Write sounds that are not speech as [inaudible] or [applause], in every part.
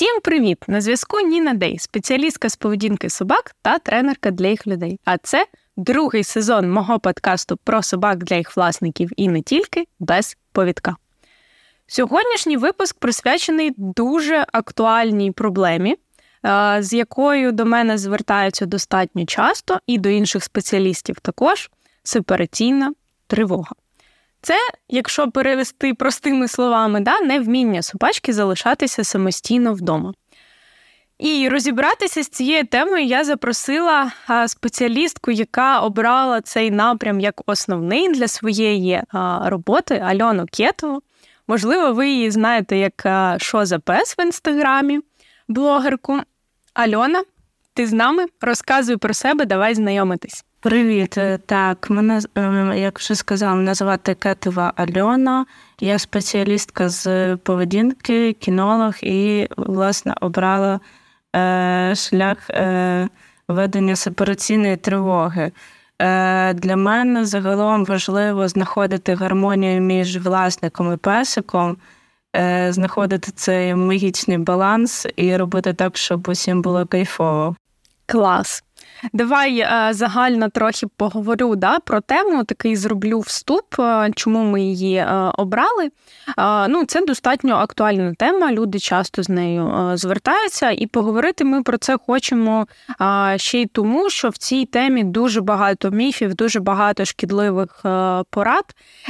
Всім привіт! На зв'язку Ніна Дей, спеціалістка з поведінки собак та тренерка для їх людей. А це другий сезон мого подкасту про собак для їх власників і не тільки без повідка. Сьогоднішній випуск присвячений дуже актуальній проблемі, з якою до мене звертаються достатньо часто, і до інших спеціалістів також сепараційна тривога. Це, якщо перевести простими словами, да, невміння собачки залишатися самостійно вдома. І розібратися з цією темою я запросила спеціалістку, яка обрала цей напрям як основний для своєї роботи Альону Кетову. Можливо, ви її знаєте як «Що за пес» в інстаграмі, блогерку. Альона, ти з нами? Розказуй про себе, давай знайомитись. Привіт, е, так, мене, е, як вже сказала, мене звати Кетова Альона. Я спеціалістка з поведінки, кінолог і, власне, обрала е, шлях е, ведення сепараційної тривоги. Е, Для мене загалом важливо знаходити гармонію між власником і песиком, е, знаходити цей магічний баланс і робити так, щоб усім було кайфово. Клас. Давай е, загально трохи поговорю да, про тему. Такий зроблю вступ, е, чому ми її е, обрали. Ну, Це достатньо актуальна тема. Люди часто з нею звертаються, і поговорити ми про це хочемо ще й тому, що в цій темі дуже багато міфів, дуже багато шкідливих порад,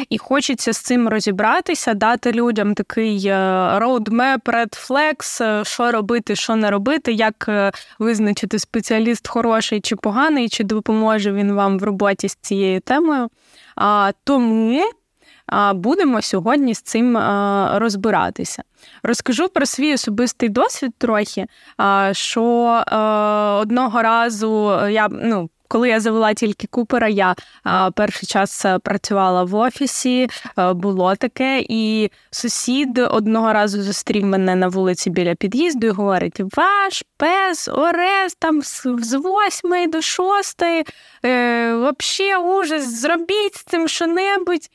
і хочеться з цим розібратися, дати людям такий red flags, що робити, що не робити, як визначити спеціаліст хороший чи поганий, чи допоможе він вам в роботі з цією темою. А, Тому будемо сьогодні з цим розбиратися. Розкажу про свій особистий досвід трохи, що одного разу я ну, коли я завела тільки Купера, я перший час е, працювала в офісі, е, було таке, і сусід одного разу зустрів мене на вулиці біля під'їзду і говорить: Ваш пес, Орес, там з восьмої до шостої, е, вообще ужас, зробіть з цим що-небудь.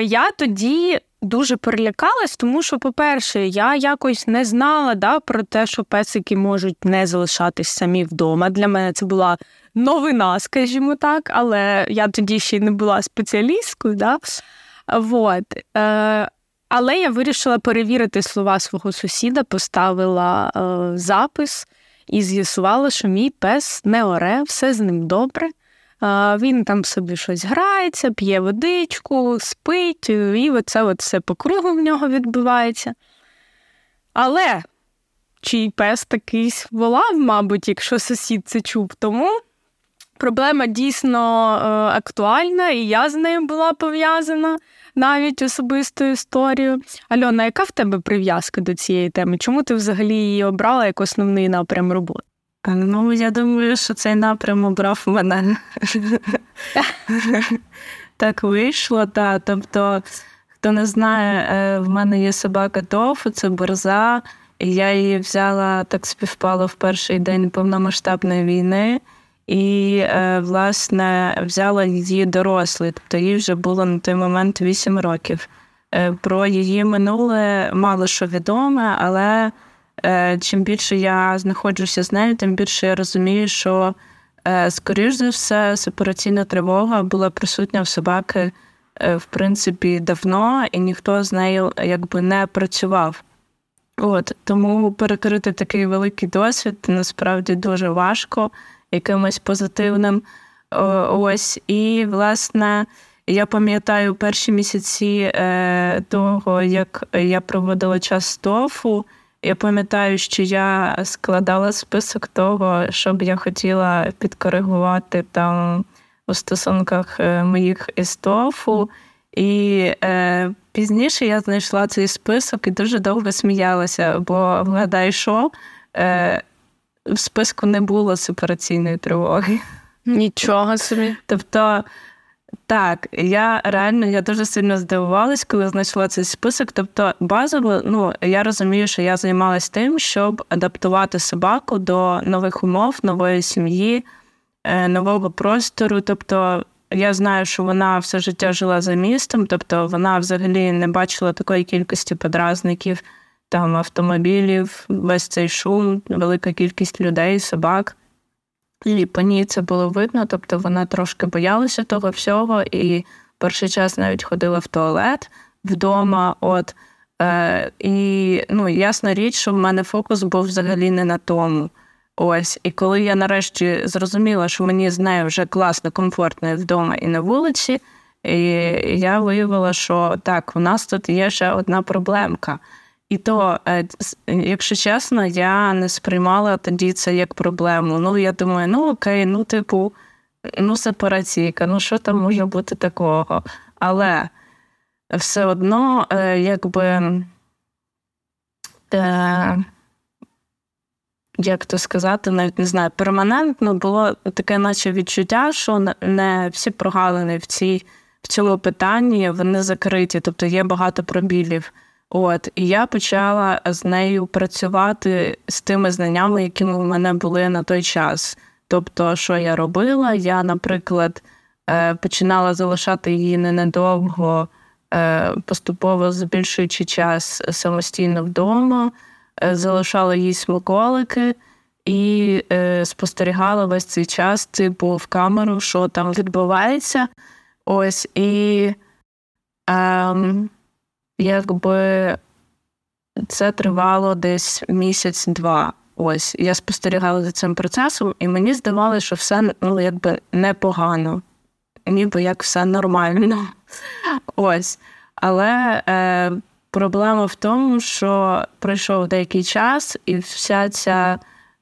Я тоді дуже перелякалась, тому що, по-перше, я якось не знала да, про те, що песики можуть не залишатись самі вдома. Для мене це була новина, скажімо так, але я тоді ще не була спеціалісткою. Да? Вот. Е, Але я вирішила перевірити слова свого сусіда, поставила е, запис і з'ясувала, що мій пес не оре, все з ним добре. Він там собі щось грається, п'є водичку, спить, і оце все по кругу в нього відбувається. Але чий пес такий волав, мабуть, якщо сусід це чув, тому проблема дійсно е, актуальна, і я з нею була пов'язана навіть особистою історією. Альона, яка в тебе прив'язка до цієї теми? Чому ти взагалі її обрала як основний напрям роботи? Ну, я думаю, що цей напрям обрав мене. [laughs] Так вийшло, так. Тобто, хто не знає, е, в мене є собака Тофу, це борза, і я її взяла так співпало в перший день повномасштабної війни. І, е, власне, взяла її дорослий, тобто їй вже було на той момент 8 років. Е, про її минуле мало що відоме, але чим більше я знаходжуся з нею, тим більше я розумію, що, е, скоріш за все, сепараційна тривога була присутня в собаки, е, в принципі, давно, і ніхто з нею якби не працював. От Тому перекрити такий великий досвід насправді дуже важко, якимось позитивним. Ось, І, власне, я пам'ятаю перші місяці того, як я проводила час з тофу. Я пам'ятаю, що я складала список того, що б я хотіла підкоригувати там у стосунках е, моїх із ТОФУ. І е, пізніше я знайшла цей список і дуже довго сміялася, бо вгадай, що е, в списку не було сепараційної тривоги. Нічого собі. Тобто так, я реально я дуже сильно здивувалась, коли знайшла цей список. Тобто, базово, ну я розумію, що я займалась тим, щоб адаптувати собаку до нових умов, нової сім'ї, е, нового простору. Тобто, я знаю, що вона все життя жила за містом, тобто вона взагалі не бачила такої кількості подразників. там автомобілів, весь цей шум, велика кількість людей, собак. І по ній це було видно, тобто вона трошки боялася того всього, і перший час навіть ходила в туалет вдома. От е, І ну, ясна річ, що в мене фокус був взагалі не на тому. Ось, і коли я нарешті зрозуміла, що мені з нею вже класно, комфортно вдома і на вулиці, і я виявила, що так, у нас тут є ще одна проблемка. І то, е, якщо чесно, я не сприймала тоді це як проблему. Ну, я думаю, ну окей, ну, типу, ну, сепараційка, ну що там може бути такого? Але все одно, е, якби. Е, як то сказати, навіть не знаю, перманентно було таке, наче відчуття, що не всі прогалини в цій, в цьому питанні вони закриті, тобто є багато пробілів. От, і я почала з нею працювати з тими знаннями, які в мене були на той час. Тобто, що я робила, я, наприклад, е, починала залишати її ненадовго, е, поступово збільшуючи час самостійно вдома. Е, залишала їй смаколики і спостерігала весь цей час, типу, в камеру, що там відбувається. Ось і е, якби це тривало десь місяць-два. Ось я спостерігала за цим процесом, і мені здавалося, що все ну, якби непогано, ніби як все нормально. Ось. Але е, Проблема в тому, що пройшов деякий час, і вся ця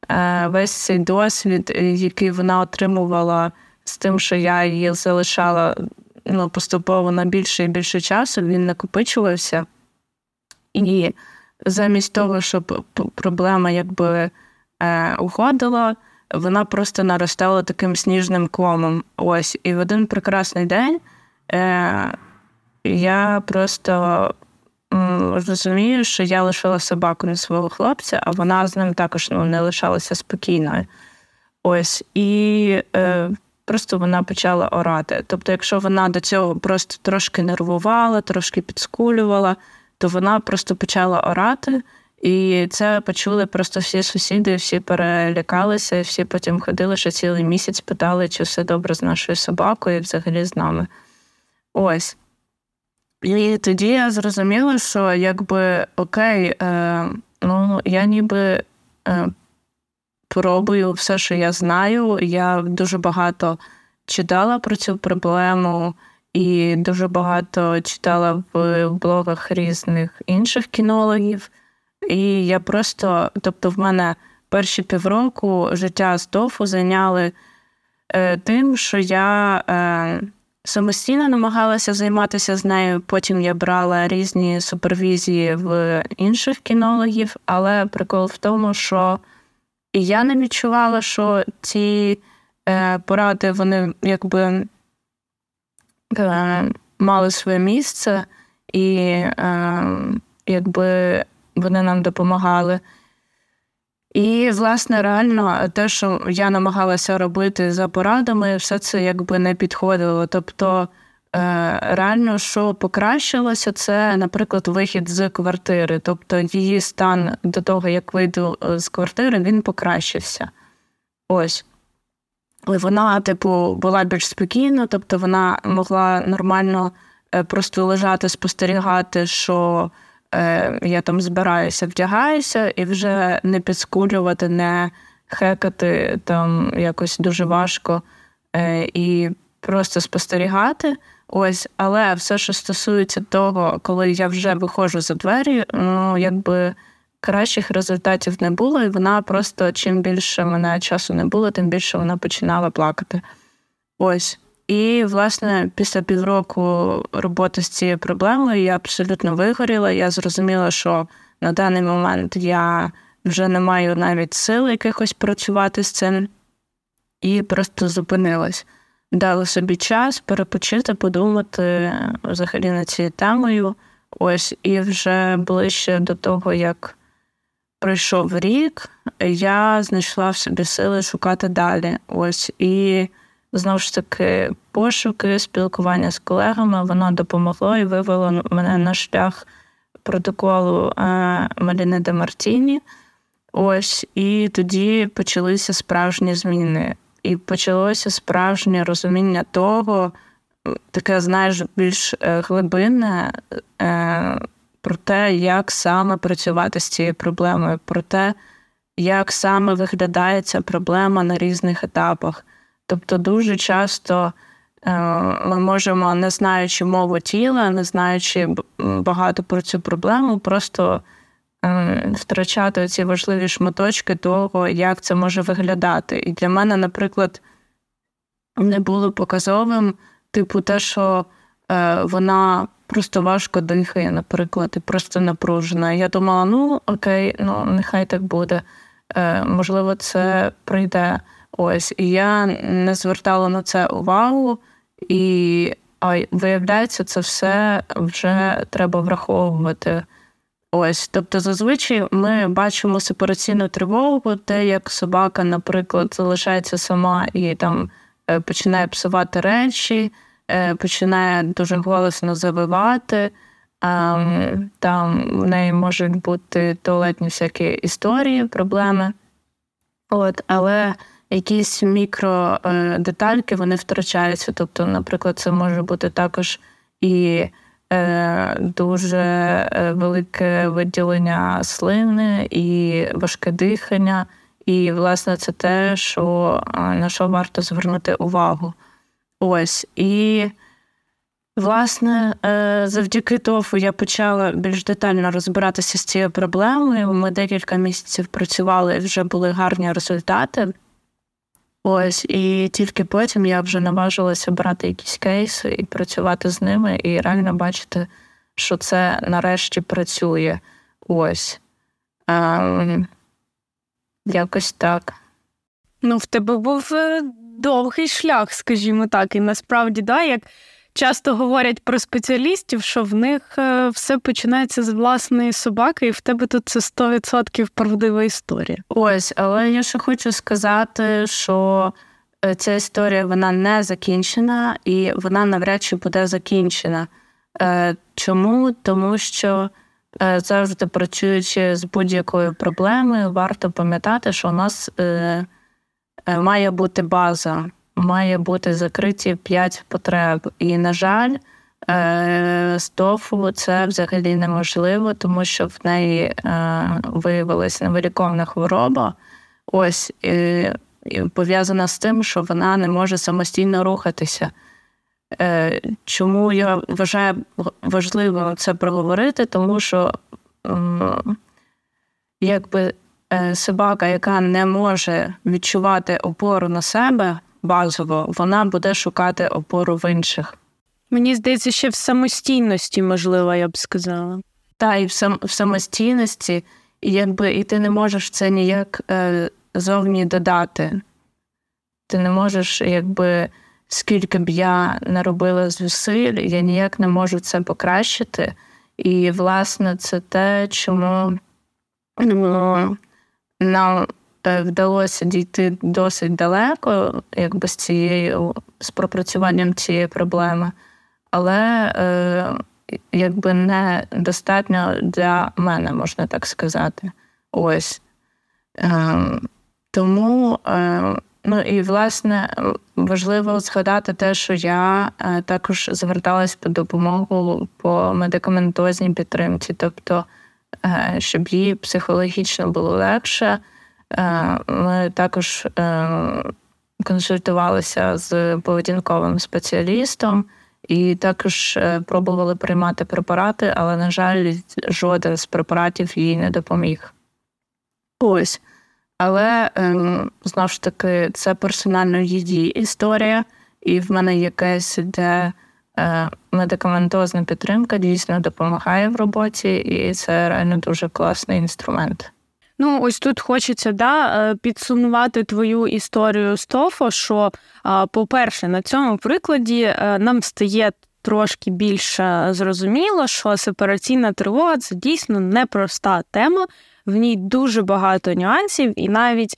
е, весь цей досвід, який вона отримувала з тим, що я її залишала ну, поступово на більше і більше часу, він накопичувався. І замість того, щоб проблема якби е, уходила, вона просто наростала таким сніжним комом. Ось. І в один прекрасний день е, я просто розумію, що я лишила собаку на свого хлопця, а вона з ним також ну, не лишалася спокійною. Ось і е, просто вона почала орати. Тобто, якщо вона до цього просто трошки нервувала, трошки підскулювала, то вона просто почала орати. І це почули просто всі сусіди, всі перелякалися, всі потім ходили, що цілий місяць питали, чи все добре з нашою собакою і взагалі з нами. Ось. І тоді я зрозуміла, що якби окей, е, ну я ніби е, пробую все, що я знаю. Я дуже багато читала про цю проблему і дуже багато читала в блогах різних інших кінологів. І я просто, тобто, в мене перші півроку життя з тофу зайняли е, тим, що я. Е, Самостійно намагалася займатися з нею. Потім я брала різні супервізії в інших кінологів, але прикол в тому, що і я не відчувала, що ці е, поради вони якби е, мали своє місце, і е, якби вони нам допомагали. І, власне, реально, те, що я намагалася робити за порадами, все це якби не підходило. Тобто, реально, що покращилося, це, наприклад, вихід з квартири. Тобто, її стан до того, як вийду е, з квартири, він покращився. Ось. Вона, типу, була більш спокійна, тобто вона могла нормально е, просто лежати, спостерігати, що. Е, я там збираюся, вдягаюся, і вже не підскулювати, не хекати там якось дуже важко е, і просто спостерігати. Ось, але все, що стосується того, коли я вже виходжу за двері, ну якби кращих результатів не було, і вона просто чим більше мене часу не було, тим більше вона починала плакати. Ось. І, власне, після півроку роботи з цією проблемою я абсолютно вигоріла. Я зрозуміла, що на даний момент я вже не маю навіть сил якихось працювати з цим, і просто зупинилась. Дала собі час перепочити, подумати взагалі над цією темою. Ось, і вже ближче до того, як пройшов рік, я знайшла в собі сили шукати далі. Ось і знову ж таки пошуки, спілкування з колегами, воно допомогло і вивело мене на шлях протоколу Маліни де Мартіні. Ось і тоді почалися справжні зміни. І почалося справжнє розуміння того, таке, знаєш, більш е, глибинне е, про те, як саме працювати з цією проблемою, про те, як саме виглядає ця проблема на різних етапах. Тобто, дуже часто е, ми можемо, не знаючи мову тіла, не знаючи багато про цю проблему, просто втрачати ці важливі шматочки того, як це може виглядати. І для мене, наприклад, не було показовим, типу, те, що е, вона просто важко дихає, наприклад, і просто напружена. Я думала, ну окей, ну нехай так буде. Е, Можливо, це прийде. Ось. І я не звертала на це увагу, і а виявляється, це все вже треба враховувати. Ось, тобто, зазвичай ми бачимо сепараційну тривогу, те, як собака, наприклад, залишається сама і там е, починає псувати речі, е, починає дуже голосно завивати. Там в неї можуть бути туалетні всякі історії, проблеми. От, Але якісь мікродетальки вони втрачаються. Тобто, наприклад, це може бути також і Е, дуже е, велике виділення слини і важке дихання. І, власне, це те, що на що варто звернути увагу. Ось. І, власне, е, завдяки тому я почала більш детально розбиратися з цією проблемою. Ми декілька місяців працювали вже були гарні результати. Ось, і тільки потім я вже наважилася брати якісь кейси і працювати з ними, і реально бачити, що це нарешті працює. Ось. Ем, Якось так. Ну, в тебе був е, довгий шлях, скажімо так, і насправді, да, як часто говорять про спеціалістів, що в них е, все починається з власної собаки, і в тебе тут це 100% правдива історія. Ось, але я ще хочу сказати, що е, ця історія вона не закінчена, і вона навряд чи буде закінчена. Е, чому? Тому що завжди працюючи з будь-якою проблемою, варто пам'ятати, що у нас має бути база має бути закриті п'ять потреб. І, на жаль, е, з тофу це взагалі неможливо, тому що в неї е, виявилася невиліковна хвороба. Ось і, і пов'язана з тим, що вона не може самостійно рухатися. Е, чому я вважаю важливо це проговорити? Тому що якби собака, яка не може відчувати опору на себе, базово, вона буде шукати опору в інших. Мені здається, ще в самостійності, можливо, я б сказала. Так, і в сам в самостійності, і якби і ти не можеш це ніяк е, зовні додати. Ти не можеш, якби скільки б я не робила зусиль, я ніяк не можу це покращити. І, власне, це те, чому ну, нам Е, вдалося дійти досить далеко, якби з цією з пропрацюванням цієї проблеми, але е, якби не достатньо для мене, можна так сказати. Ось. Е, Тому, е, ну і власне, важливо згадати те, що я е, також зверталась по допомогу по медикаментозній підтримці, тобто, е, щоб їй психологічно було легше. Е, ми також е, консультувалися з поведінковим спеціалістом і також е, пробували приймати препарати, але, на жаль, жоден з препаратів їй не допоміг. Ось. Але знову ж таки, це персонально її історія, і в мене якесь де медикаментозна підтримка дійсно допомагає в роботі, і це реально дуже класний інструмент. Ну, ось тут хочеться да, е, підсумувати твою історію з ТОФО, що, по-перше, на цьому прикладі е, нам стає трошки більше зрозуміло, що сепараційна тривога це дійсно непроста тема. В ній дуже багато нюансів, і навіть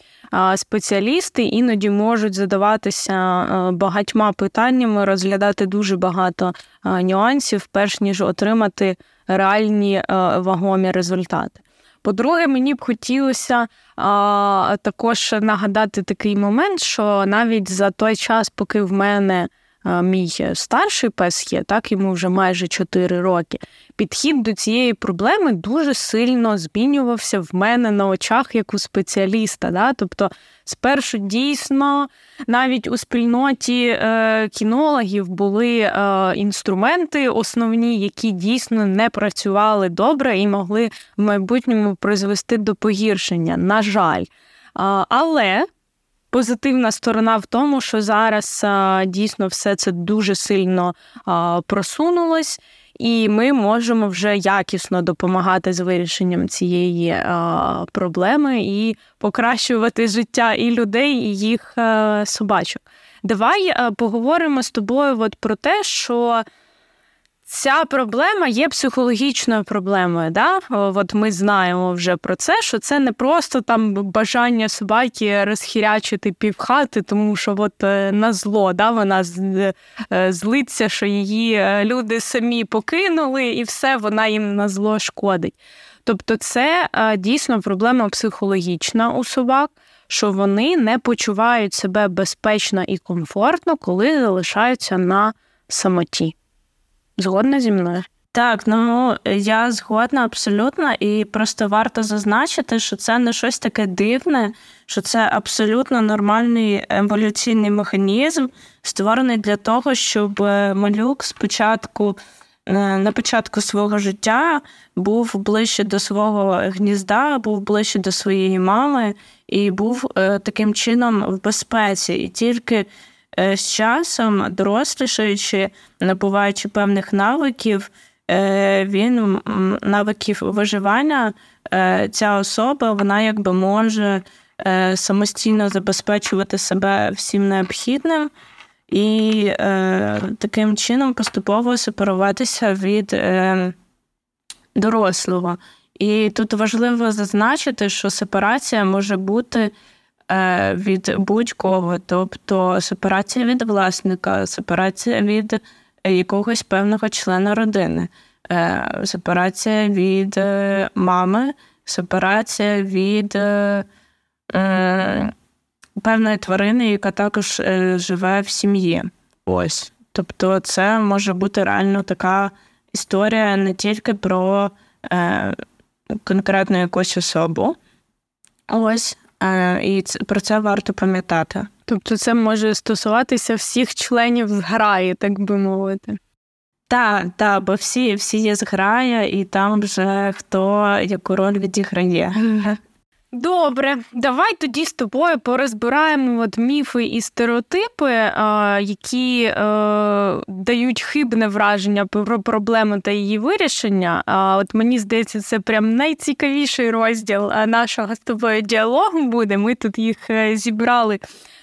спеціалісти іноді можуть задаватися багатьма питаннями, розглядати дуже багато нюансів, перш ніж отримати реальні вагомі результати. По-друге, мені б хотілося а, також нагадати такий момент, що навіть за той час, поки в мене мій старший пес є, так йому вже майже 4 роки. Підхід до цієї проблеми дуже сильно змінювався в мене на очах як у спеціаліста. Да? Тобто, спершу дійсно навіть у спільноті е, кінологів були е, інструменти основні, які дійсно не працювали добре і могли в майбутньому призвести до погіршення. На жаль. Але Позитивна сторона в тому, що зараз а, дійсно все це дуже сильно а, просунулось, і ми можемо вже якісно допомагати з вирішенням цієї а, проблеми і покращувати життя і людей, і їх собачок. Давай поговоримо з тобою от про те, що. Ця проблема є психологічною проблемою. Да? От Ми знаємо вже про це, що це не просто там бажання собаки розхірячити півхати, тому що от е, на зло да, вона е, злиться, що її е, люди самі покинули, і все вона їм на зло шкодить. Тобто, це дійсно проблема психологічна у собак, що вони не почувають себе безпечно і комфортно, коли залишаються на самоті. Згодна зі мною? Так, ну я згодна абсолютно, і просто варто зазначити, що це не щось таке дивне, що це абсолютно нормальний еволюційний механізм, створений для того, щоб е, малюк спочатку. Е, на початку свого життя був ближче до свого гнізда, був ближче до своєї мами і був е, таким чином в безпеці. І тільки з часом, дорослішаючи, набуваючи певних навиків, е, він навиків виживання, е, ця особа вона якби може самостійно забезпечувати себе всім необхідним і таким чином поступово сепаруватися від дорослого. І тут важливо зазначити, що сепарація може бути Е, від будь-кого, тобто сепарація від власника, сепарація від якогось певного члена родини, е, сепарація від е, мами, сепарація від певної тварини, яка також живе в сім'ї. Ось. Тобто, це може бути реально така історія не тільки про конкретну якусь особу. Ось, Е, і про це варто пам'ятати. Тобто, це може стосуватися всіх членів зграї, так би мовити. Так, так, бо всі всі є зграя, і там вже хто яку роль відіграє. [laughs] Добре, давай тоді з тобою порозбираємо от міфи і стереотипи, які е, дають хибне враження про проблему та її вирішення. А от мені здається, це прям найцікавіший розділ нашого з тобою діалогу буде. Ми тут їх е, зібрали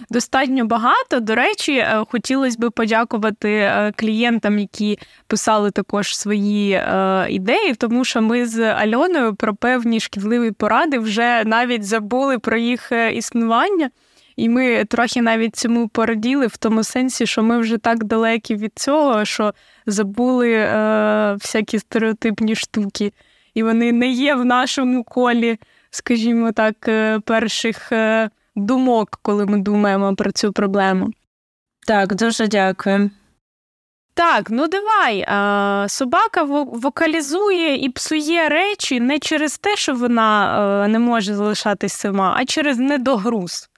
достатньо багато. До речі, е, хотілося б подякувати клієнтам, які писали також свої ідеї, тому що ми з Альоною про певні шкідливі поради вже на навіть забули про їх е, існування. І ми трохи навіть цьому пораділи в тому сенсі, що ми вже так далекі від цього, що забули е, всякі стереотипні штуки. І вони не є в нашому колі, скажімо так, е, перших е, думок, коли ми думаємо про цю проблему. Так, дуже дякую. Так, ну давай. Собака вокалізує і псує речі не через те, що вона е, не може залишатись сама, а через недогруз.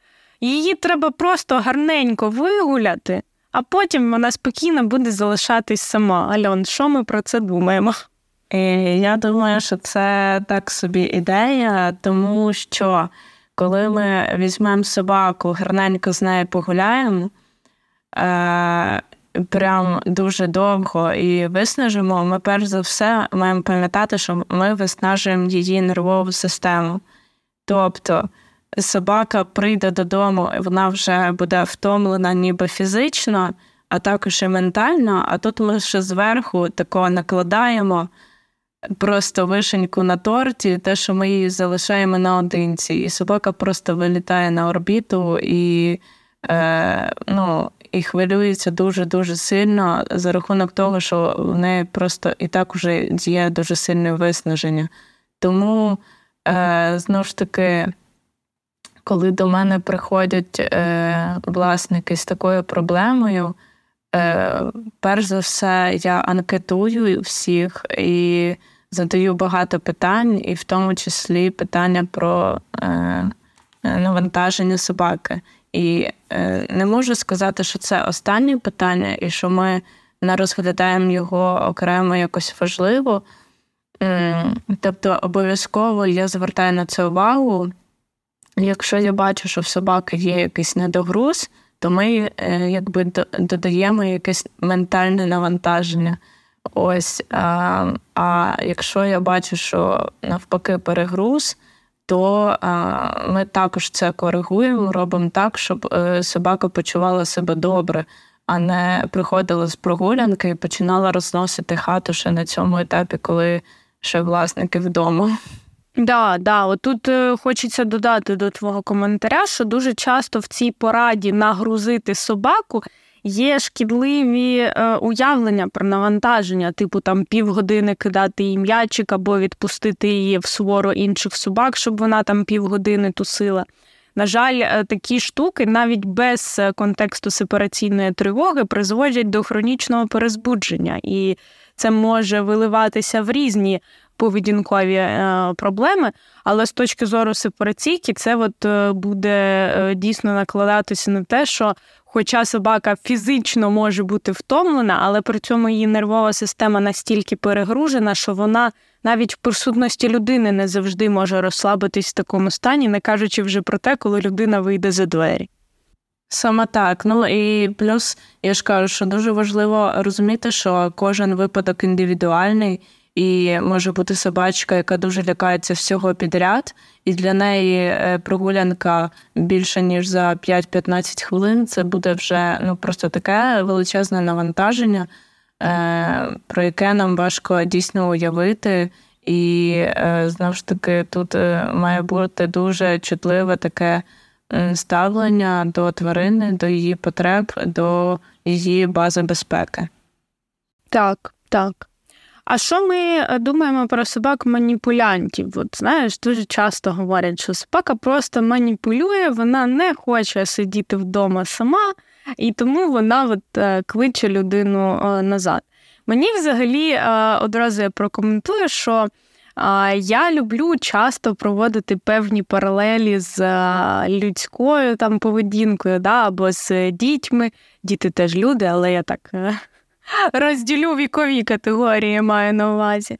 Її треба просто гарненько вигуляти, а потім вона спокійно буде залишатись сама. Альон, що ми про це думаємо? Е, Я думаю, що це так собі ідея, тому що коли ми візьмемо собаку, гарненько з нею погуляємо. Прям дуже довго і виснажимо, ми перш за все маємо пам'ятати, що ми виснажуємо її нервову систему. Тобто собака прийде додому, і вона вже буде втомлена ніби фізично, а також і ментально. А тут ми ще зверху такого накладаємо просто вишеньку на торті, те, що ми її залишаємо наодинці, і собака просто вилітає на орбіту і е, ну, і хвилюється дуже-дуже сильно за рахунок того, що в неї просто і так вже є дуже сильне виснаження. Тому е, знову ж таки. Коли до мене приходять е, власники з такою проблемою, е, перш за все, я анкетую всіх і задаю багато питань, і в тому числі питання про е, навантаження собаки. І е, не можу сказати, що це останнє питання, і що ми не розглядаємо його окремо якось важливо. Тобто, обов'язково я звертаю на це увагу. Якщо я бачу, що в собаки є якийсь недогруз, то ми е, якби додаємо якесь ментальне навантаження. Ось, а а якщо я бачу, що навпаки перегруз, то ми також це коригуємо, робимо так, щоб е, собака почувала себе добре, а не приходила з прогулянки і починала розносити хату ще на цьому етапі, коли ще власники вдома. Да, да, отут е, хочеться додати до твого коментаря, що дуже часто в цій пораді нагрузити собаку є шкідливі е, уявлення про навантаження, типу там півгодини кидати їй м'ячик або відпустити її в суворо інших собак, щоб вона там півгодини тусила. На жаль, е, такі штуки навіть без контексту сепараційної тривоги призводять до хронічного перезбудження, і це може виливатися в різні поведінкові е, проблеми. Але з точки зору сепараційки, це от е, буде е, дійсно накладатися на те, що, хоча собака фізично може бути втомлена, але при цьому її нервова система настільки перегружена, що вона навіть в присутності людини не завжди може розслабитись в такому стані, не кажучи вже про те, коли людина вийде за двері. Саме так. Ну і плюс я ж кажу, що дуже важливо розуміти, що кожен випадок індивідуальний. І може бути собачка, яка дуже лякається всього підряд, і для неї е, прогулянка більше ніж за 5-15 хвилин. Це буде вже ну просто таке величезне навантаження, е, про яке нам важко дійсно уявити. І е, знову ж таки, тут має бути дуже чутливе таке ставлення до тварини, до її потреб, до її бази безпеки. Так, так. А що ми е, думаємо про собак-маніпулянтів? От знаєш, дуже часто говорять, що собака просто маніпулює, вона не хоче сидіти вдома сама, і тому вона от, е, кличе людину е, назад. Мені взагалі одразу я прокоментую, що я люблю часто проводити певні паралелі з людською там поведінкою, да, або з дітьми. Діти теж люди, але я так розділю вікові категорії, маю на увазі.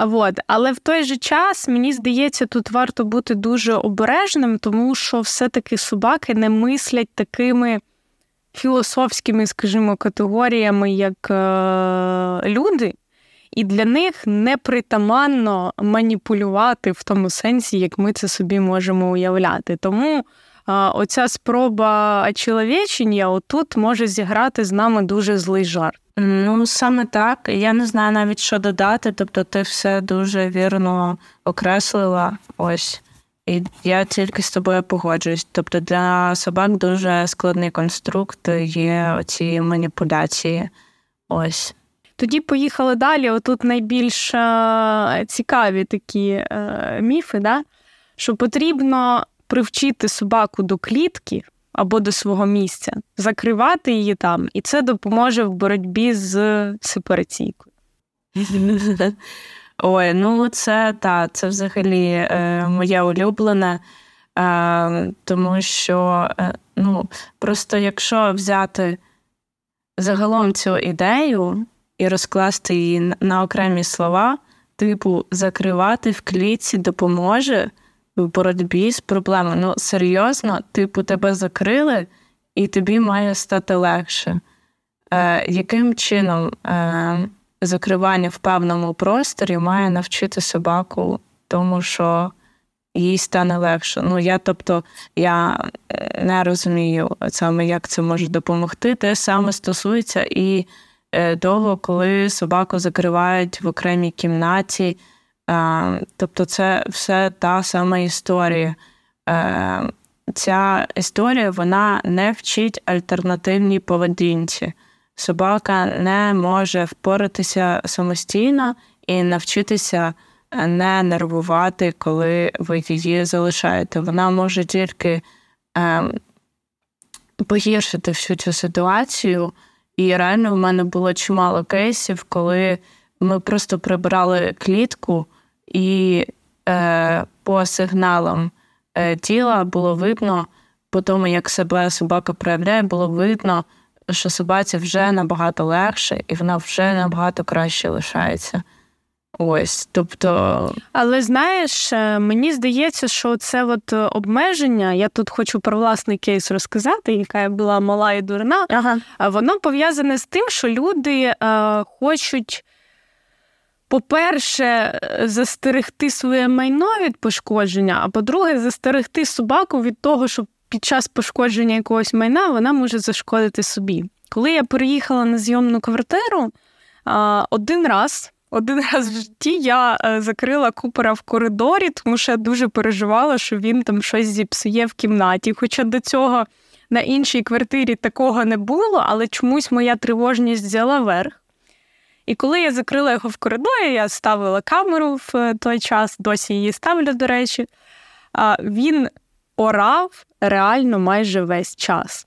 От. Але в той же час, мені здається, тут варто бути дуже обережним, тому що все-таки собаки не мислять такими філософськими, скажімо, категоріями, як е- люди, і для них непритаманно маніпулювати в тому сенсі, як ми це собі можемо уявляти. Тому оця спроба очеловечення отут може зіграти з нами дуже злий жарт. Ну, саме так. Я не знаю навіть що додати. Тобто, ти все дуже вірно окреслила. Ось. І я тільки з тобою погоджуюсь. Тобто для собак дуже складний конструкт є оці маніпуляції. Ось. Тоді поїхали далі. Отут найбільш е, цікаві такі е, міфи, да? що потрібно привчити собаку до клітки або до свого місця, закривати її там, і це допоможе в боротьбі з сепараційкою. [laughs] Ой, ну це та, це взагалі е, моє улюблене, е, тому що е, ну, просто якщо взяти загалом цю ідею і розкласти її на окремі слова, типу закривати в клітці допоможе в боротьбі з проблемою. Ну, серйозно, типу, тебе закрили, і тобі має стати легше. Е, Яким чином е, закривання в певному просторі має навчити собаку тому, що їй стане легше. Ну я, тобто, я е, не розумію саме, як це може допомогти. Те саме стосується і е, того, коли собаку закривають в окремій кімнаті. Тобто, це все та сама історія. Ця історія вона не вчить альтернативній поведінці. Собака не може впоратися самостійно і навчитися не нервувати, коли ви її залишаєте. Вона може тільки е, погіршити всю цю ситуацію. І реально в мене було чимало кейсів, коли ми просто прибрали клітку, і е, по сигналам е, тіла було видно, по тому, як себе собака проявляє, було видно, що собаці вже набагато легше, і вона вже набагато краще лишається. Ось, тобто. Але знаєш, е, мені здається, що це от е, обмеження. Я тут хочу про власний кейс розказати, яка я була мала і дурна. Ага. Воно пов'язане з тим, що люди е, хочуть. По-перше, е, застерегти своє майно від пошкодження, а по-друге, застерегти собаку від того, що під час пошкодження якогось майна вона може зашкодити собі. Коли я переїхала на зйомну квартиру, один раз один [laughs] раз в житті я е, закрила купера в коридорі, тому що я дуже переживала, що він там щось зіпсує в кімнаті. Хоча до цього на іншій квартирі такого не було, але чомусь моя тривожність взяла верх. І коли я закрила його в коридорі, я ставила камеру в е, той час, досі її ставлю, до речі, він орав реально майже весь час.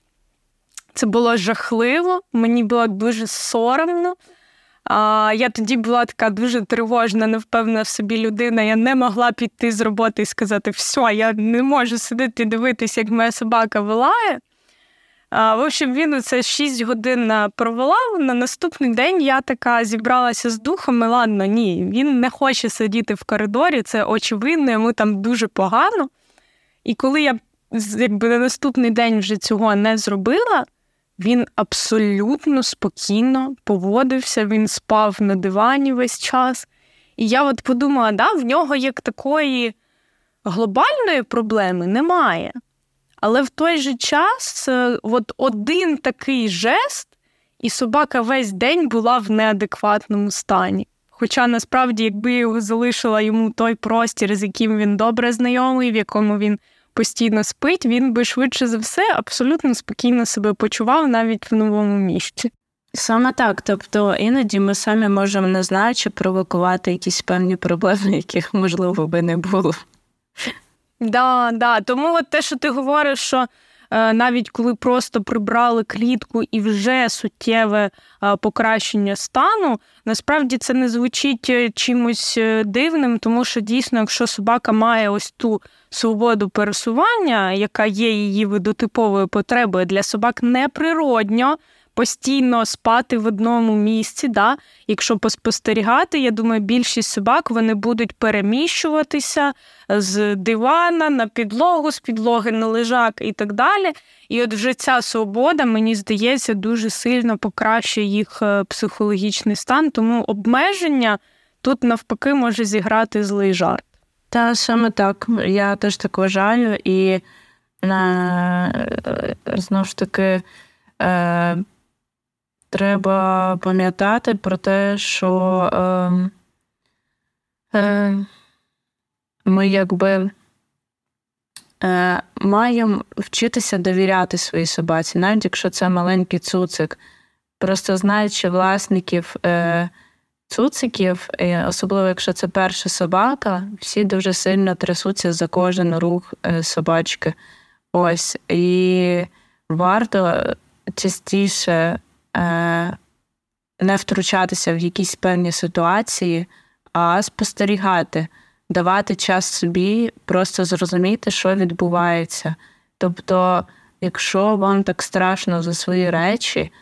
Це було жахливо, мені було дуже соромно. Я тоді була така дуже тривожна, невпевнена в собі людина. Я не могла піти з роботи і сказати, все, я не можу сидіти і дивитися, як моя собака вилає. В общем, він це 6 годин провелав. На наступний день я така зібралася з духом, ладно, ні, він не хоче сидіти в коридорі, це очевидно, йому там дуже погано. І коли я якби на наступний день вже цього не зробила. Він абсолютно спокійно поводився, він спав на дивані весь час. І я от подумала, да, в нього як такої глобальної проблеми немає. Але в той же час е, от один такий жест, і собака весь день була в неадекватному стані. Хоча насправді, якби його залишила йому той простір, з яким він добре знайомий, в якому він постійно спить, він би швидше за все абсолютно спокійно себе почував навіть в новому місці. Саме так, тобто іноді ми самі можемо не провокувати якісь певні проблеми, яких можливо би не було. Да, да. Тому от те, що ти говориш, що Е, навіть коли просто прибрали клітку і вже суттєве е, покращення стану, насправді це не звучить е, чимось дивним, тому що дійсно, якщо собака має ось ту свободу пересування, яка є її видотиповою потребою для собак неприродньо постійно спати в одному місці. Да? Якщо поспостерігати, я думаю, більшість собак вони будуть переміщуватися з дивана на підлогу, з підлоги на лежак і так далі. І от вже ця свобода, мені здається, дуже сильно покращує їх е, психологічний стан, тому обмеження тут навпаки може зіграти злий жарт. Та саме так, я теж так вважаю, і е, знову ж таки треба пам'ятати про те, що е, е, ми якби е, маємо вчитися довіряти своїй собаці, навіть якщо це маленький цуцик. Просто знаючи власників е, цуциків, особливо якщо це перша собака, всі дуже сильно трясуться за кожен рух е, собачки. Ось. І варто частіше Е, не втручатися в якісь певні ситуації, а спостерігати, давати час собі, просто зрозуміти, що відбувається. Тобто, якщо вам так страшно за свої речі,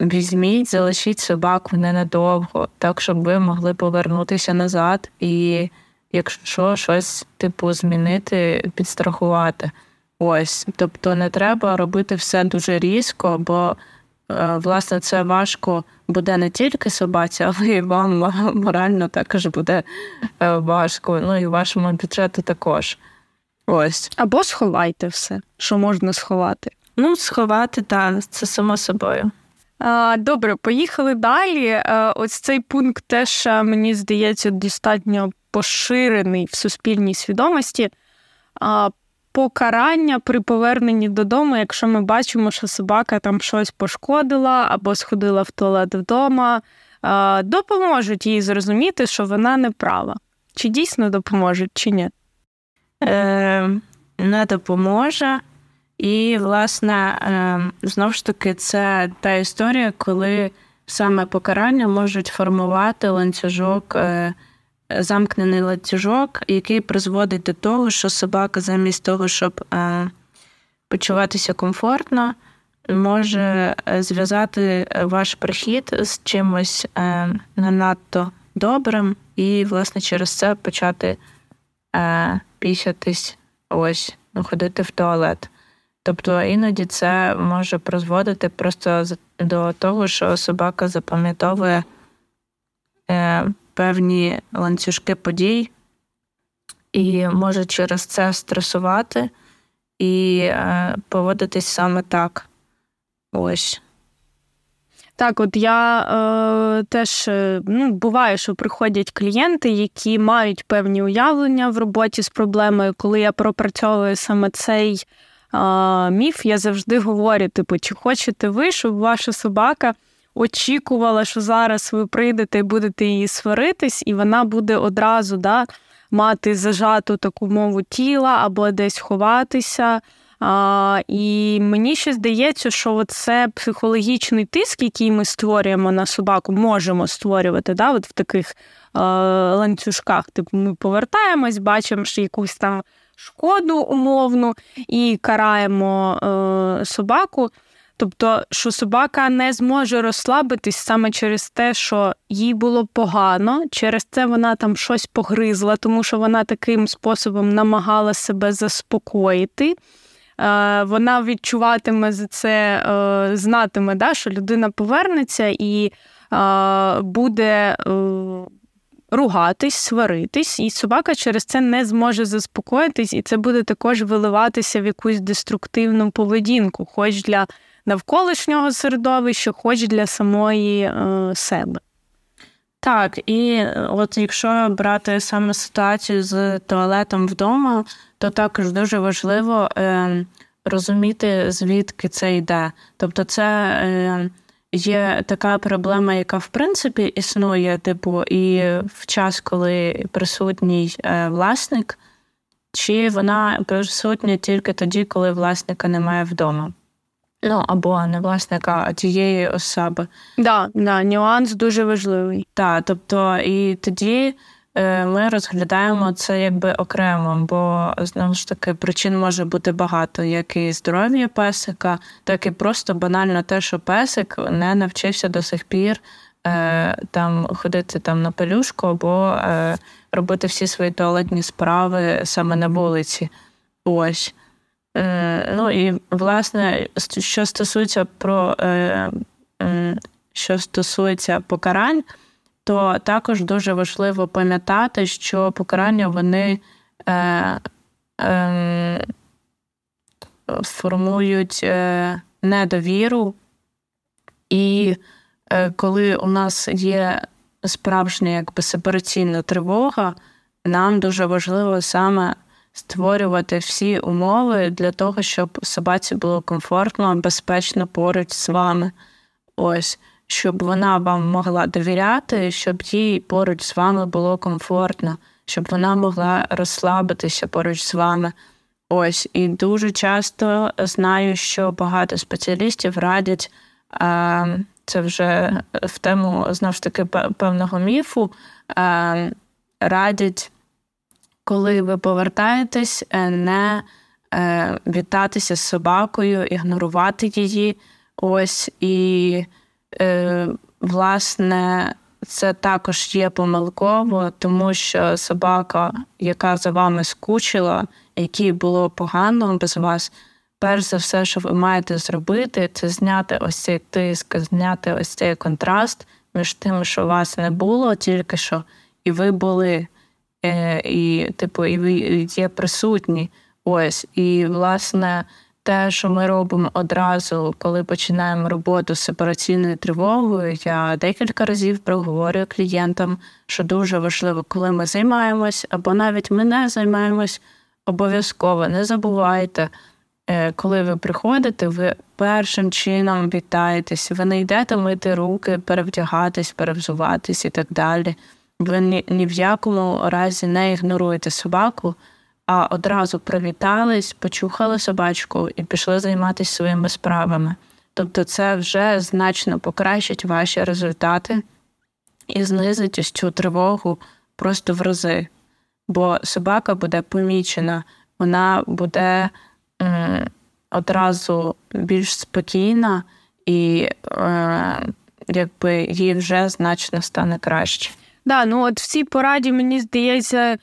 візьміть, залишіть собаку ненадовго, так, щоб ви могли повернутися назад і, якщо щось типу змінити, підстрахувати. Ось. Тобто не треба робити все дуже різко, бо власне це важко буде не тільки собаці, але й вам морально також буде важко. Ну і вашому бюджету також. Ось. Або сховайте все, що можна сховати. Ну, сховати, так, це само собою. Добре, поїхали далі. Ось цей пункт теж мені здається достатньо поширений в суспільній свідомості. Покарання при поверненні додому, якщо ми бачимо, що собака там щось пошкодила або сходила в туалет вдома, допоможуть їй зрозуміти, що вона не права. Чи дійсно допоможуть, чи ні? Е, Не допоможе. І, власне, е, знову ж таки, це та історія, коли саме покарання можуть формувати ланцюжок, е, замкнений ланцюжок, який призводить до того, що собака, замість того, щоб е, почуватися комфортно, може зв'язати ваш прихід з чимось не надто добрим, і, власне, через це почати пісятись, ось, ходити в туалет. Тобто іноді це може призводити просто до того, що собака запам'ятовує е, певні ланцюжки подій і може через це стресувати і е, поводитись саме так. Ось. Так, от я е, теж е, ну, буває, що приходять клієнти, які мають певні уявлення в роботі з проблемою, коли я пропрацьовую саме цей а, міф, я завжди говорю: типу, чи хочете ви, щоб ваша собака очікувала, що зараз ви прийдете і будете її сваритись, і вона буде одразу да, мати зажату таку мову тіла або десь ховатися. А, І мені ще здається, що це психологічний тиск, який ми створюємо на собаку, можемо створювати да, от в таких а, ланцюжках. Типу, ми повертаємось, бачимо, що якусь там шкоду умовну і караємо е, собаку. Тобто, що собака не зможе розслабитись саме через те, що їй було погано, через це вона там щось погризла, тому що вона таким способом намагала себе заспокоїти. Е, вона відчуватиме за це, е, знатиме, да, що людина повернеться і е, буде ругатись, сваритись, і собака через це не зможе заспокоїтись, і це буде також виливатися в якусь деструктивну поведінку, хоч для навколишнього середовища, хоч для самої е, себе. Так, і от якщо брати саме ситуацію з туалетом вдома, то також дуже важливо е, розуміти, звідки це йде. Тобто, це. Е, Є така проблема, яка в принципі існує, типу, і в час, коли присутній е, власник, чи вона присутня тільки тоді, коли власника немає вдома. Ну, або не власника, а тієї особи. Да, да, нюанс дуже важливий. Так, тобто, і тоді Е, ми розглядаємо це якби окремо, бо знову ж таки причин може бути багато, як і здоров'я песика, так і просто банально те, що песик не навчився до сих пір е, там ходити там на пелюшку або е, робити всі свої туалетні справи саме на вулиці. Ось. Ну і власне, що стосується про що стосується покарань то також дуже важливо пам'ятати, що покарання вони е, е, формують е, недовіру, і е, коли у нас є справжня якби сепараційна тривога, нам дуже важливо саме створювати всі умови для того, щоб собаці було комфортно, безпечно поруч з вами. Ось щоб вона вам могла довіряти, щоб їй поруч з вами було комфортно, щоб вона могла розслабитися поруч з вами. Ось і дуже часто знаю, що багато спеціалістів радять. Це вже в тему знову ж таки певного міфу. Радять, коли ви повертаєтесь, е, не е, вітатися з собакою, ігнорувати її. Ось і Е, власне, це також є помилково, тому що собака, яка за вами скучила, якій було погано без вас, перш за все, що ви маєте зробити, це зняти ось цей тиск, зняти ось цей контраст між тим, що вас не було тільки що, і ви були, е, і, типу, і є присутні. Ось, і власне те, що ми робимо одразу, коли починаємо роботу з сепараційною тривогою, я декілька разів проговорюю клієнтам, що дуже важливо, коли ми займаємось, або навіть ми не займаємось, обов'язково не забувайте. Е, коли ви приходите, ви першим чином вітаєтесь, ви не йдете мити руки, перевдягатись, перевзуватись і так далі. Ви ні, ні в якому разі не ігноруєте собаку, а одразу привітались, почухали собачку і пішли займатися своїми справами. Тобто, це вже значно покращить ваші результати і знизить ось цю тривогу просто в рази. Бо собака буде помічена, вона буде е, одразу більш спокійна і е, якби їй вже значно стане краще. Да, ну от в цій пораді мені здається,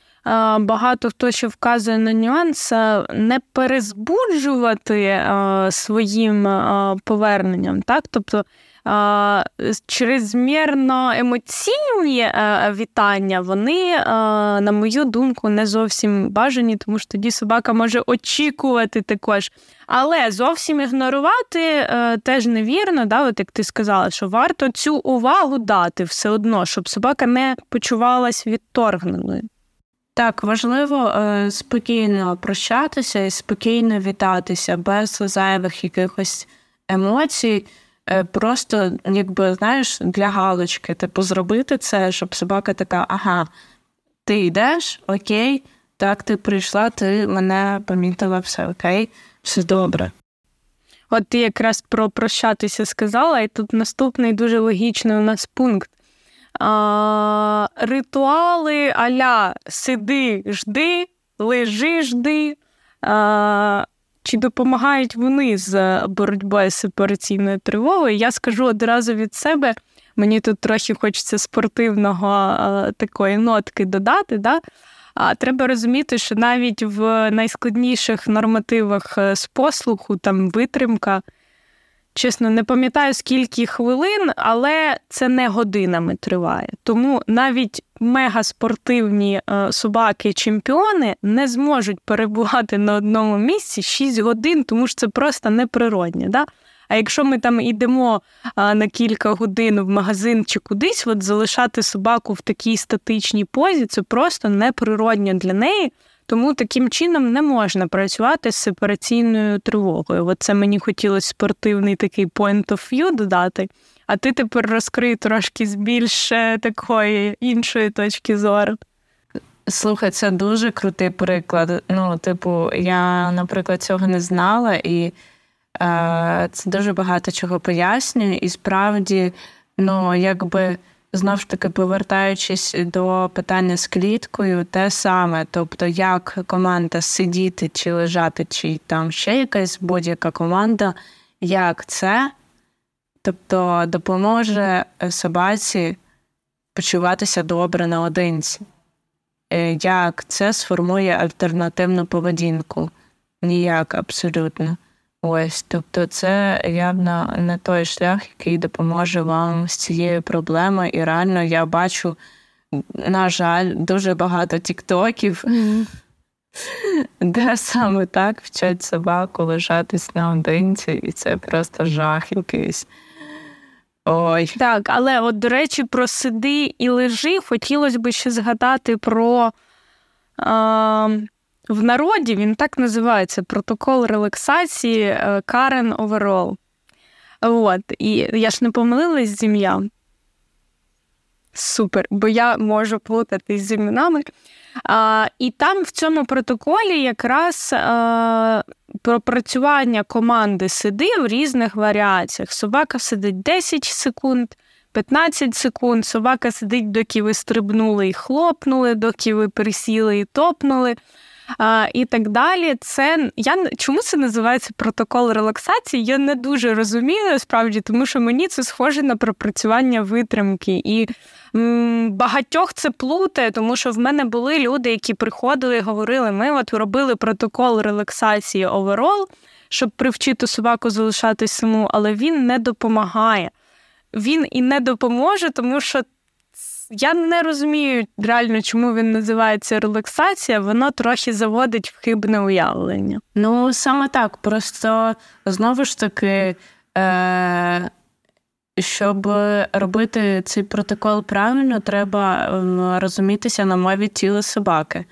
багато хто ще вказує на нюанс не перезбуджувати своїм поверненням, так? Тобто чрезмірно емоційні е, вітання, вони, е, на мою думку, не зовсім бажані, тому що тоді собака може очікувати також. Але зовсім ігнорувати е, теж невірно, да, от як ти сказала, що варто цю увагу дати все одно, щоб собака не почувалась відторгненою. Так, важливо спокійно прощатися і спокійно вітатися без зайвих якихось емоцій. Е, просто, якби, знаєш, для галочки, типу, зробити це, щоб собака така, ага, ти йдеш, окей, так, ти прийшла, ти мене помітила, все окей, все добре. От ти якраз про прощатися сказала, і тут наступний дуже логічний у нас пункт. А, Ритуали аля сиди, жди, лежи, жди. А, чи допомагають вони з боротьбою з сепараційною тривогою? Я скажу одразу від себе. Мені тут трохи хочеться спортивного а, такої нотки додати. Да? А треба розуміти, що навіть в найскладніших нормативах е, з послуху, там витримка, Чесно, не пам'ятаю скільки хвилин, але це не годинами триває. Тому навіть мегаспортивні е, собаки-чемпіони не зможуть перебувати на одному місці 6 годин, тому що це просто неприродне. Да? А якщо ми там йдемо на кілька годин в магазин чи кудись, от залишати собаку в такій статичній позі, це просто неприродньо для неї. Тому таким чином не можна працювати з сепараційною тривогою. От це мені хотілося спортивний такий point of view додати. А ти тепер розкрий трошки з більш такої іншої точки зору. Слухай, це дуже крутий приклад. Ну, типу, я, наприклад, цього не знала, і е, це дуже багато чого пояснює. І справді, ну, якби знов ж таки повертаючись до питання з кліткою, те саме, тобто, як команда сидіти чи лежати, чи там ще якась будь-яка команда, як це, тобто допоможе собаці почуватися добре наодинці, е, як це сформує альтернативну поведінку? Ніяк абсолютно. Ось, тобто, це явно не той шлях, який допоможе вам з цією проблемою. І реально я бачу, на жаль, дуже багато тіктоків, mm. де саме так вчать собаку лежатись наодинці, і це просто жах якийсь. Ой. Так, але от, до речі, про сиди і лежи хотілося б ще згадати про. Е- в народі він так називається протокол релаксації е, Карен Оверол. От, І я ж не помилилась з ім'ям. Супер, бо я можу плутатись з іменами. А, І там в цьому протоколі якраз а, пропрацювання команди сиди в різних варіаціях. Собака сидить 10 секунд, 15 секунд, собака сидить, доки ви стрибнули і хлопнули, доки ви присіли і топнули. І так далі. Це я чому це називається протокол релаксації? Я не дуже розумію справді, тому що мені це схоже на пропрацювання витримки. І багатьох це плутає, тому що в мене були люди, які приходили і говорили: ми от робили протокол релаксації оверол, щоб привчити собаку залишатись саму, але він не допомагає. Він і не допоможе, тому що я не розумію реально, чому він називається релаксація, воно трохи заводить в хибне уявлення. Ну, саме так. Просто знову ж таки, е- щоб робити цей протокол правильно, треба розумітися на мові тіла собаки,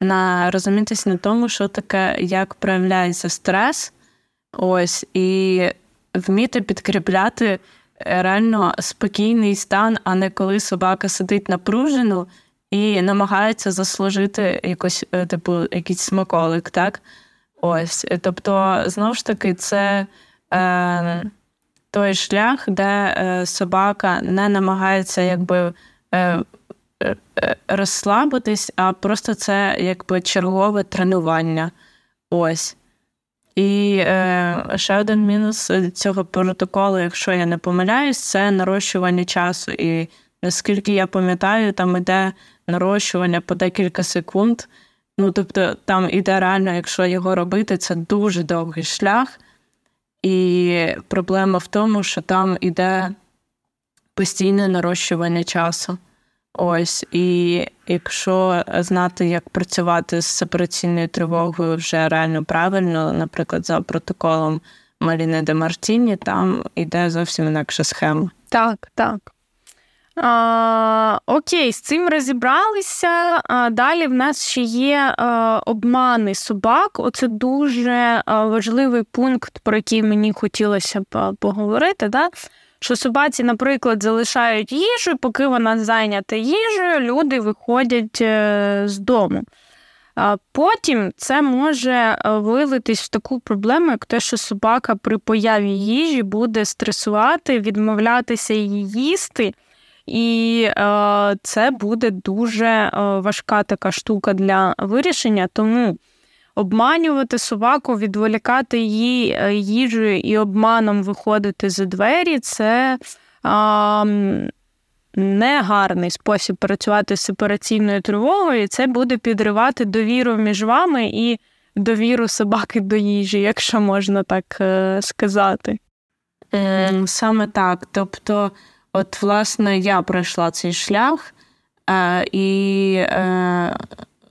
на розумітися на тому, що таке, як проявляється стрес, ось, і вміти підкріпляти реально спокійний стан, а не коли собака сидить напружено і намагається заслужити якось, е, типу, якийсь смаколик, так? Ось. Тобто, знову ж таки, це е, той шлях, де е, собака не намагається якби е, е, розслабитись, а просто це якби чергове тренування. Ось. І е, ще один мінус цього протоколу, якщо я не помиляюсь, це нарощування часу. І наскільки я пам'ятаю, там іде нарощування по декілька секунд. Ну, тобто, там іде реально, якщо його робити, це дуже довгий шлях. І проблема в тому, що там іде постійне нарощування часу. Ось, і якщо знати, як працювати з сепараційною тривогою вже реально правильно, наприклад, за протоколом Маріни де Мартіні, там іде зовсім інакша схема. Так, так. А, Окей, з цим розібралися. А, Далі в нас ще є а, обмани собак. Оце дуже важливий пункт, про який мені хотілося б поговорити. Да? Що собаці, наприклад, залишають їжу, поки вона зайнята їжею, люди виходять е, з дому. Потім це може е, вилитись в таку проблему, як те, що собака при появі їжі буде стресувати, відмовлятися її їсти. І е, це буде дуже важка така штука для вирішення. Тому обманювати собаку, відволікати її е, їжею і обманом виходити за двері це а, не гарний спосіб працювати з сепараційною тривогою, і це буде підривати довіру між вами і довіру собаки до їжі, якщо можна так е, сказати. Саме так. Тобто, от, власне, я пройшла цей шлях. Е, і е,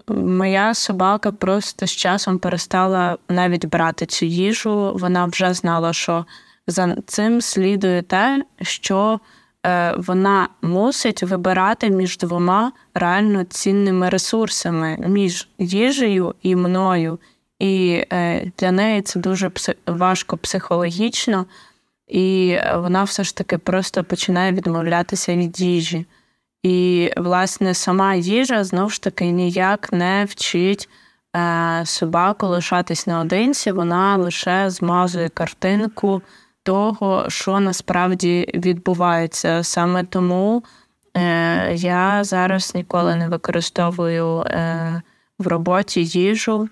моя собака просто з часом перестала навіть брати цю їжу. Вона вже знала, що за цим слідує те, що е, вона мусить вибирати між двома реально цінними ресурсами, між їжею і мною. І е, для неї це дуже важко психологічно, і вона все ж таки просто починає відмовлятися від їжі. І, власне, сама їжа знову ж таки ніяк не вчить е, собаку лишатись наодинці, вона лише змазує картинку того, що насправді відбувається. Саме тому е, я зараз ніколи не використовую е, в роботі їжу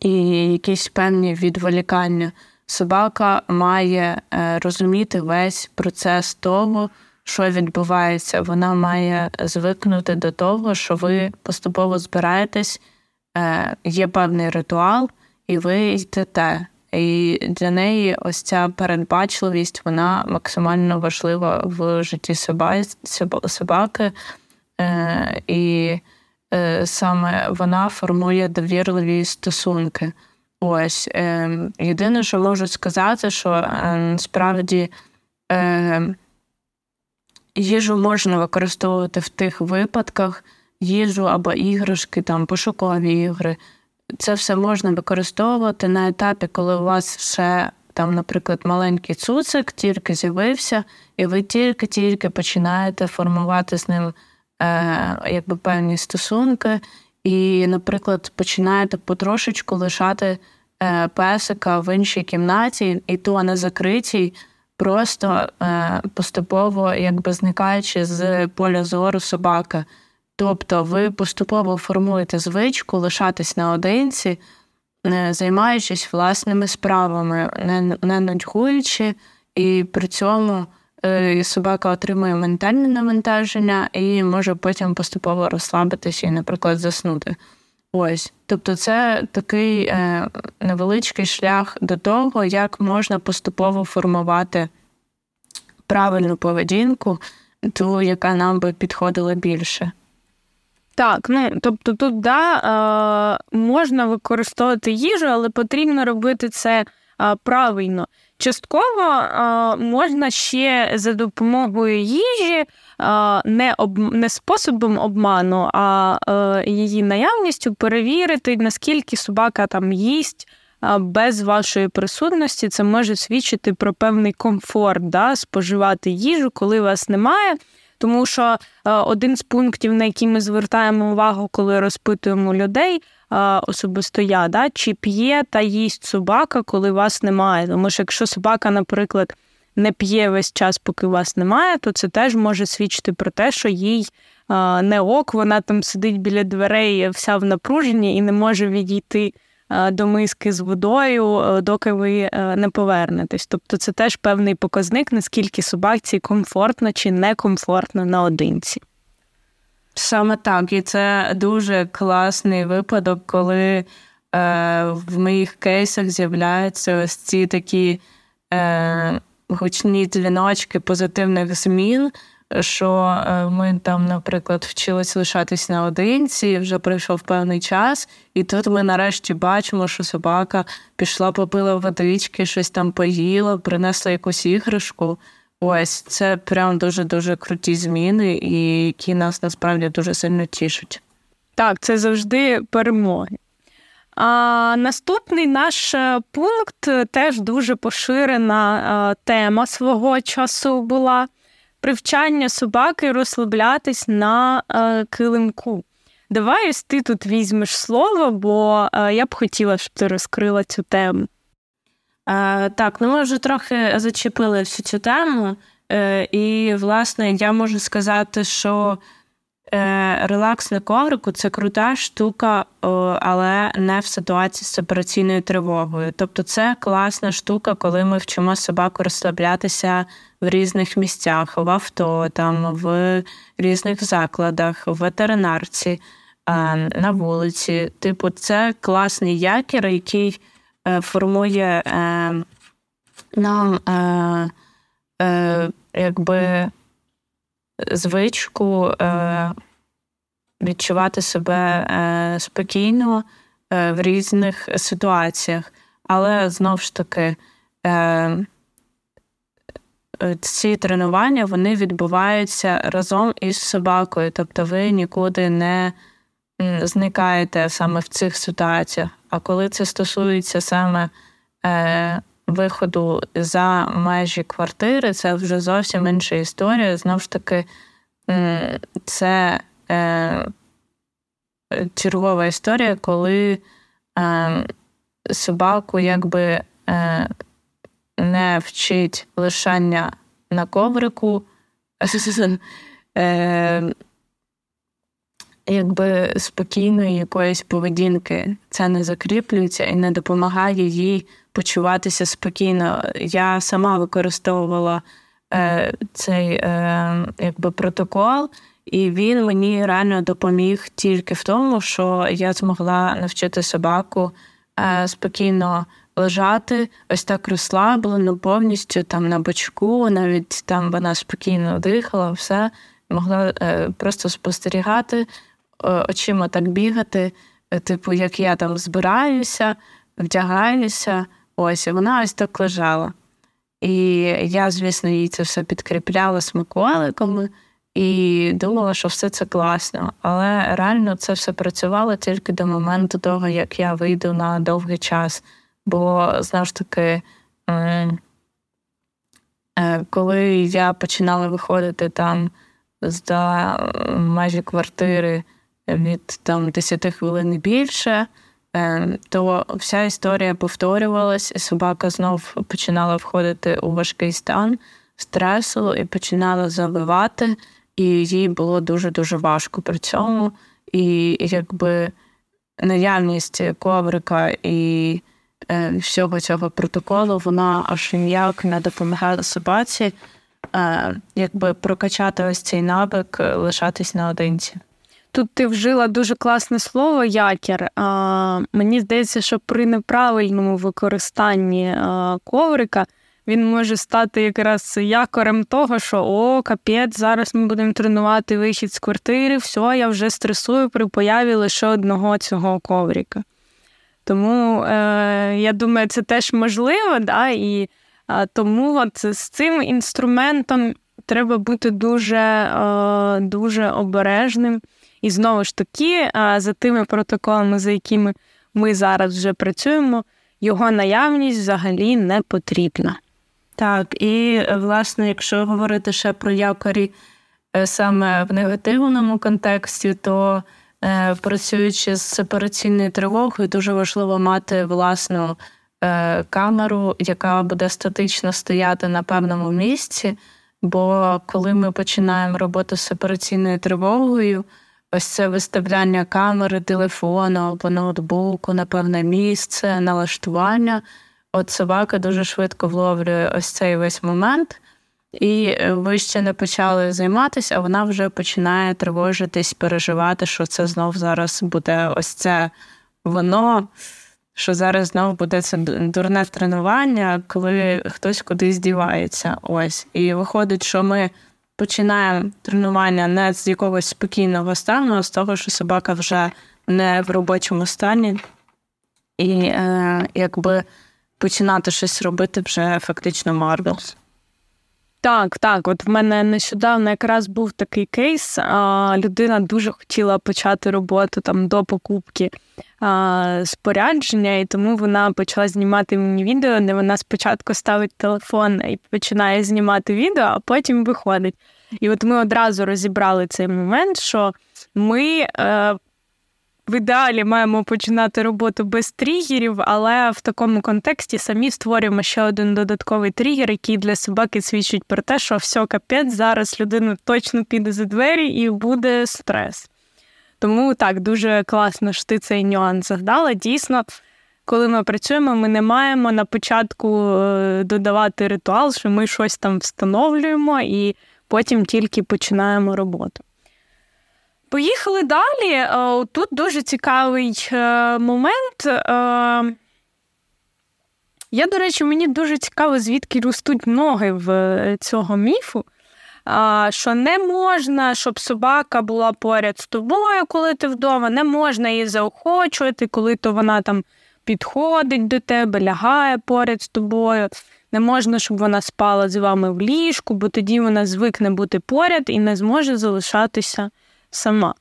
і якісь певні відволікання. Собака має розуміти весь процес того що відбувається, вона має звикнути до того, що ви поступово збираєтесь, е, є певний ритуал, і ви йдете. І для неї ось ця передбачливість, вона максимально важлива в житті собаки. Е, і е, саме вона формує довірливі стосунки. Ось єдине, що можу сказати, що справді їжу можна використовувати в тих випадках, їжу або іграшки, там пошукові ігри. Це все можна використовувати на етапі, коли у вас ще там, наприклад, маленький цуцик тільки з'явився, і ви тільки-тільки починаєте формувати з ним е, якби певні стосунки, і, наприклад, починаєте потрошечку лишати е, песика в іншій кімнаті, і то на закритій просто е, поступово якби зникаючи з поля зору собаки. Тобто ви поступово формуєте звичку лишатись наодинці, займаючись власними справами, не, не нудьгуючи, і при цьому е, собака отримує ментальне навантаження і може потім поступово розслабитися і, наприклад, заснути. Ось, тобто, це такий е, невеличкий шлях до того, як можна поступово формувати правильну поведінку, ту, яка нам би підходила більше. Так, ну тобто тут да, е, можна використовувати їжу, але потрібно робити це е, правильно. Частково е, можна ще за допомогою їжі, е, не об, не способом обману, а е, її наявністю перевірити, наскільки собака там їсть. Без вашої присутності це може свідчити про певний комфорт да, споживати їжу, коли вас немає. Тому що один з пунктів, на які ми звертаємо увагу, коли розпитуємо людей, особисто я, да, чи п'є та їсть собака, коли вас немає. Тому що якщо собака, наприклад, не п'є весь час, поки вас немає, то це теж може свідчити про те, що їй не ок, вона там сидить біля дверей, вся в напруженні і не може відійти. До миски з водою, доки ви не повернетесь. Тобто це теж певний показник, наскільки собаці комфортно чи некомфортно наодинці. Саме так, і це дуже класний випадок, коли е, в моїх кейсах з'являються ось ці такі е, гучні дзвіночки позитивних змін. Що е, ми там, наприклад, вчились лишатись наодинці, вже пройшов певний час, і тут ми нарешті бачимо, що собака пішла, попила водички, щось там поїла, принесла якусь іграшку. Ось це прям дуже дуже круті зміни, і які нас насправді дуже сильно тішать. Так, це завжди перемоги. А, Наступний наш е, пункт теж дуже поширена е, тема свого часу була привчання собаки розслаблятись на е, килимку. Давай ось ти тут візьмеш слово, бо я б хотіла, щоб ти розкрила цю тему. Так, ну ми вже трохи зачепили всю цю тему, е, і, власне, я можу сказати, що е, релакс на коврику це крута штука, але не в ситуації з операційною тривогою. Тобто, це класна штука, коли ми вчимо собаку розслаблятися в різних місцях, в авто, там, в різних закладах, в ветеринарці, на вулиці. Типу, це класний якір, який. Е, формує е, нам е, якби звичку відчувати себе спокійно в різних ситуаціях. Але знову ж таки, ці тренування вони відбуваються разом із собакою, тобто ви нікуди не зникаєте саме в цих ситуаціях. А коли це стосується саме е, виходу за межі квартири, це вже зовсім інша історія. Знову ж таки, це е, чергова історія, коли е, собаку якби е, не вчить лишання на коврику. [laughs] Е, якби спокійної якоїсь поведінки це не закріплюється і не допомагає їй почуватися спокійно. Я сама використовувала е, цей е, якби протокол, і він мені реально допоміг тільки в тому, що я змогла навчити собаку е, спокійно. Лежати ось так розслаблено, повністю там на бочку, навіть там вона спокійно дихала, все могла е, просто спостерігати, очима так бігати, е, типу, як я там збираюся, вдягаюся. Ось, і вона ось так лежала. І я, звісно, їй це все підкріпляла смаколиками і думала, що все це класно. Але реально це все працювало тільки до моменту того, як я вийду на довгий час. Бо знову ж таки, е, коли я починала виходити там за межі квартири від там 10 хвилин більше, е, то вся історія повторювалась, і собака знов починала входити у важкий стан стресу і починала завивати. і їй було дуже-дуже важко при цьому. І якби наявність коврика і е, всього цього протоколу, вона аж ніяк не допомагала собаці, е, якби прокачати ось цей навик, лишатись наодинці. Тут ти вжила дуже класне слово якір. А, Мені здається, що при неправильному використанні а, коврика він може стати якраз якорем того, що о, капець, зараз ми будемо тренувати вихід з квартири, все, я вже стресую при появі лише одного цього коврика. Тому е, я думаю, це теж можливо, да, і е, тому от з цим інструментом треба бути дуже, е, дуже обережним. І знову ж таки, за тими протоколами, за якими ми зараз вже працюємо, його наявність взагалі не потрібна. Так, і власне, якщо говорити ще про якорі е, саме в негативному контексті, то е, працюючи з сепараційною тривогою, дуже важливо мати власну е, камеру, яка буде статично стояти на певному місці. Бо коли ми починаємо роботу з сепараційною тривогою, ось це виставляння камери, телефону або ноутбуку на певне місце, налаштування. От собака дуже швидко вловлює ось цей весь момент, і ви ще не почали займатися, а вона вже починає тривожитись, переживати, що це знов зараз буде ось це воно, що зараз знов буде це дурне тренування, коли хтось кудись дівається. Ось. І виходить, що ми починаємо тренування не з якогось спокійного стану, а з того, що собака вже не в робочому стані, і е, якби починати щось робити вже фактично марно. Так, так. От в мене нещодавно якраз був такий кейс. А, Людина дуже хотіла почати роботу там до покупки спорядження, і тому вона почала знімати мені відео, де вона спочатку ставить телефон і починає знімати відео, а потім виходить. І от ми одразу розібрали цей момент, що ми. Е, в ідеалі маємо починати роботу без тригерів, але в такому контексті самі створюємо ще один додатковий тригер, який для собаки свідчить про те, що все капець, зараз людина точно піде за двері і буде стрес. Тому так, дуже класно, що ти цей нюанс згадала. Дійсно, коли ми працюємо, ми не маємо на початку е, додавати ритуал, що ми щось там встановлюємо і потім тільки починаємо роботу. Поїхали далі. Е, тут дуже цікавий е, момент. Я, до речі, мені дуже цікаво, звідки ростуть ноги в цього міфу. Що не можна, щоб собака була поряд з тобою, коли ти вдома, не можна її заохочувати, коли то вона там підходить до тебе, лягає поряд з тобою. Не можна, щоб вона спала з вами в ліжку, бо тоді вона звикне бути поряд і не зможе залишатися сама.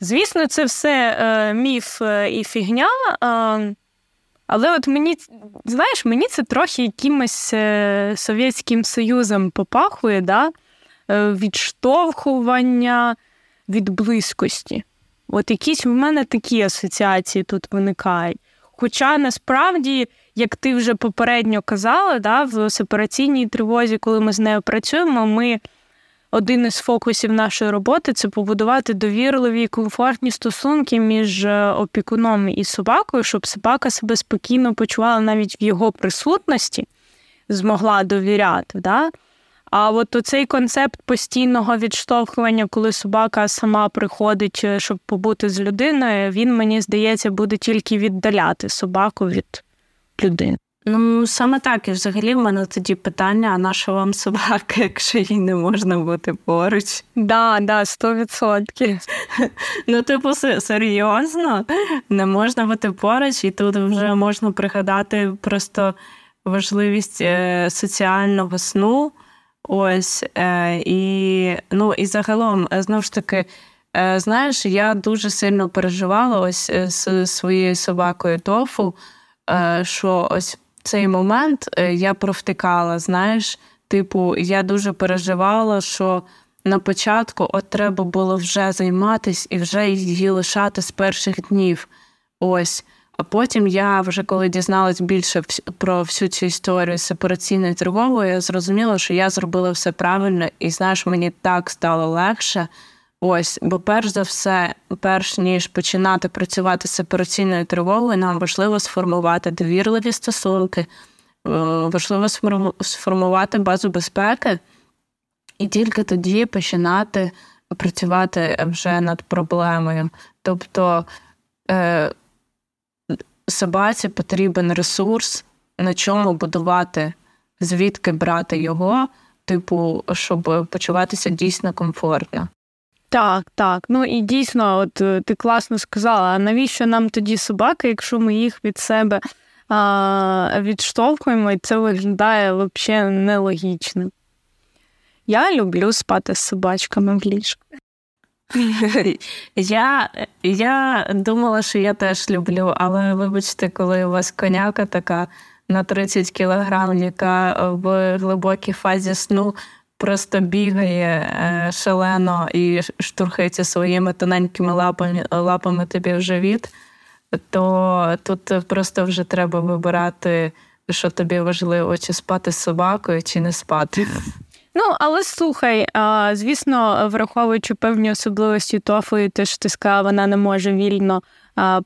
Звісно, це все е, міф е, і фігня. Е, але от мені, знаєш, мені це трохи якимось е, Совєтським Союзом попахує, да? Е, відштовхування від близькості. От якісь в мене такі асоціації тут виникають. Хоча насправді, як ти вже попередньо казала, да, в сепараційній тривозі, коли ми з нею працюємо, ми один із фокусів нашої роботи це побудувати довірливі і комфортні стосунки між е, опікуном і собакою, щоб собака себе спокійно почувала навіть в його присутності, змогла довіряти. Да? А от цей концепт постійного відштовхування, коли собака сама приходить, е, щоб побути з людиною, він мені здається буде тільки віддаляти собаку від людини. Ну, саме так, і взагалі в мене тоді питання: а наша вам собака, [laughs] якщо їй не можна бути поруч? Да, да, сто відсотків. Ну, типу, серйозно, не можна бути поруч, і тут вже можна пригадати просто важливість е, соціального сну. Ось е, і ну і загалом, е, знову ж таки, знаєш, я дуже сильно переживала ось з своєю собакою тофу, що ось цей момент е, я провтикала. Знаєш, типу, я дуже переживала, що на початку от треба було вже займатися і вже її лишати з перших днів. Ось. А потім я вже коли дізналась більше про всю цю історію сепараційної тривоги, я зрозуміла, що я зробила все правильно, і знаєш, мені так стало легше. Ось, бо перш за все, перш ніж починати працювати з сепараційною тривогою, нам важливо сформувати довірливі стосунки, е, важливо сформувати базу безпеки, і тільки тоді починати працювати вже над проблемою. Тобто е, собаці потрібен ресурс, на чому будувати, звідки брати його, типу, щоб почуватися дійсно комфортно. Так, так. Ну і дійсно, от е, ти класно сказала, а навіщо нам тоді собаки, якщо ми їх від себе а, відштовхуємо, і це виглядає взагалі нелогічним. Я люблю спати з собачками в ліжку. [laughs] Я я думала, що я теж люблю, але вибачте, коли у вас коняка така на 30 кілограм, яка в глибокій фазі сну просто бігає е, шалено і штурхається своїми тоненькими лапами лапами тобі в живіт, то тут просто вже треба вибирати, що тобі важливо, чи спати з собакою, чи не спати. Ну, але слухай, звісно, враховуючи певні особливості тофу, те, що ти сказала, вона не може вільно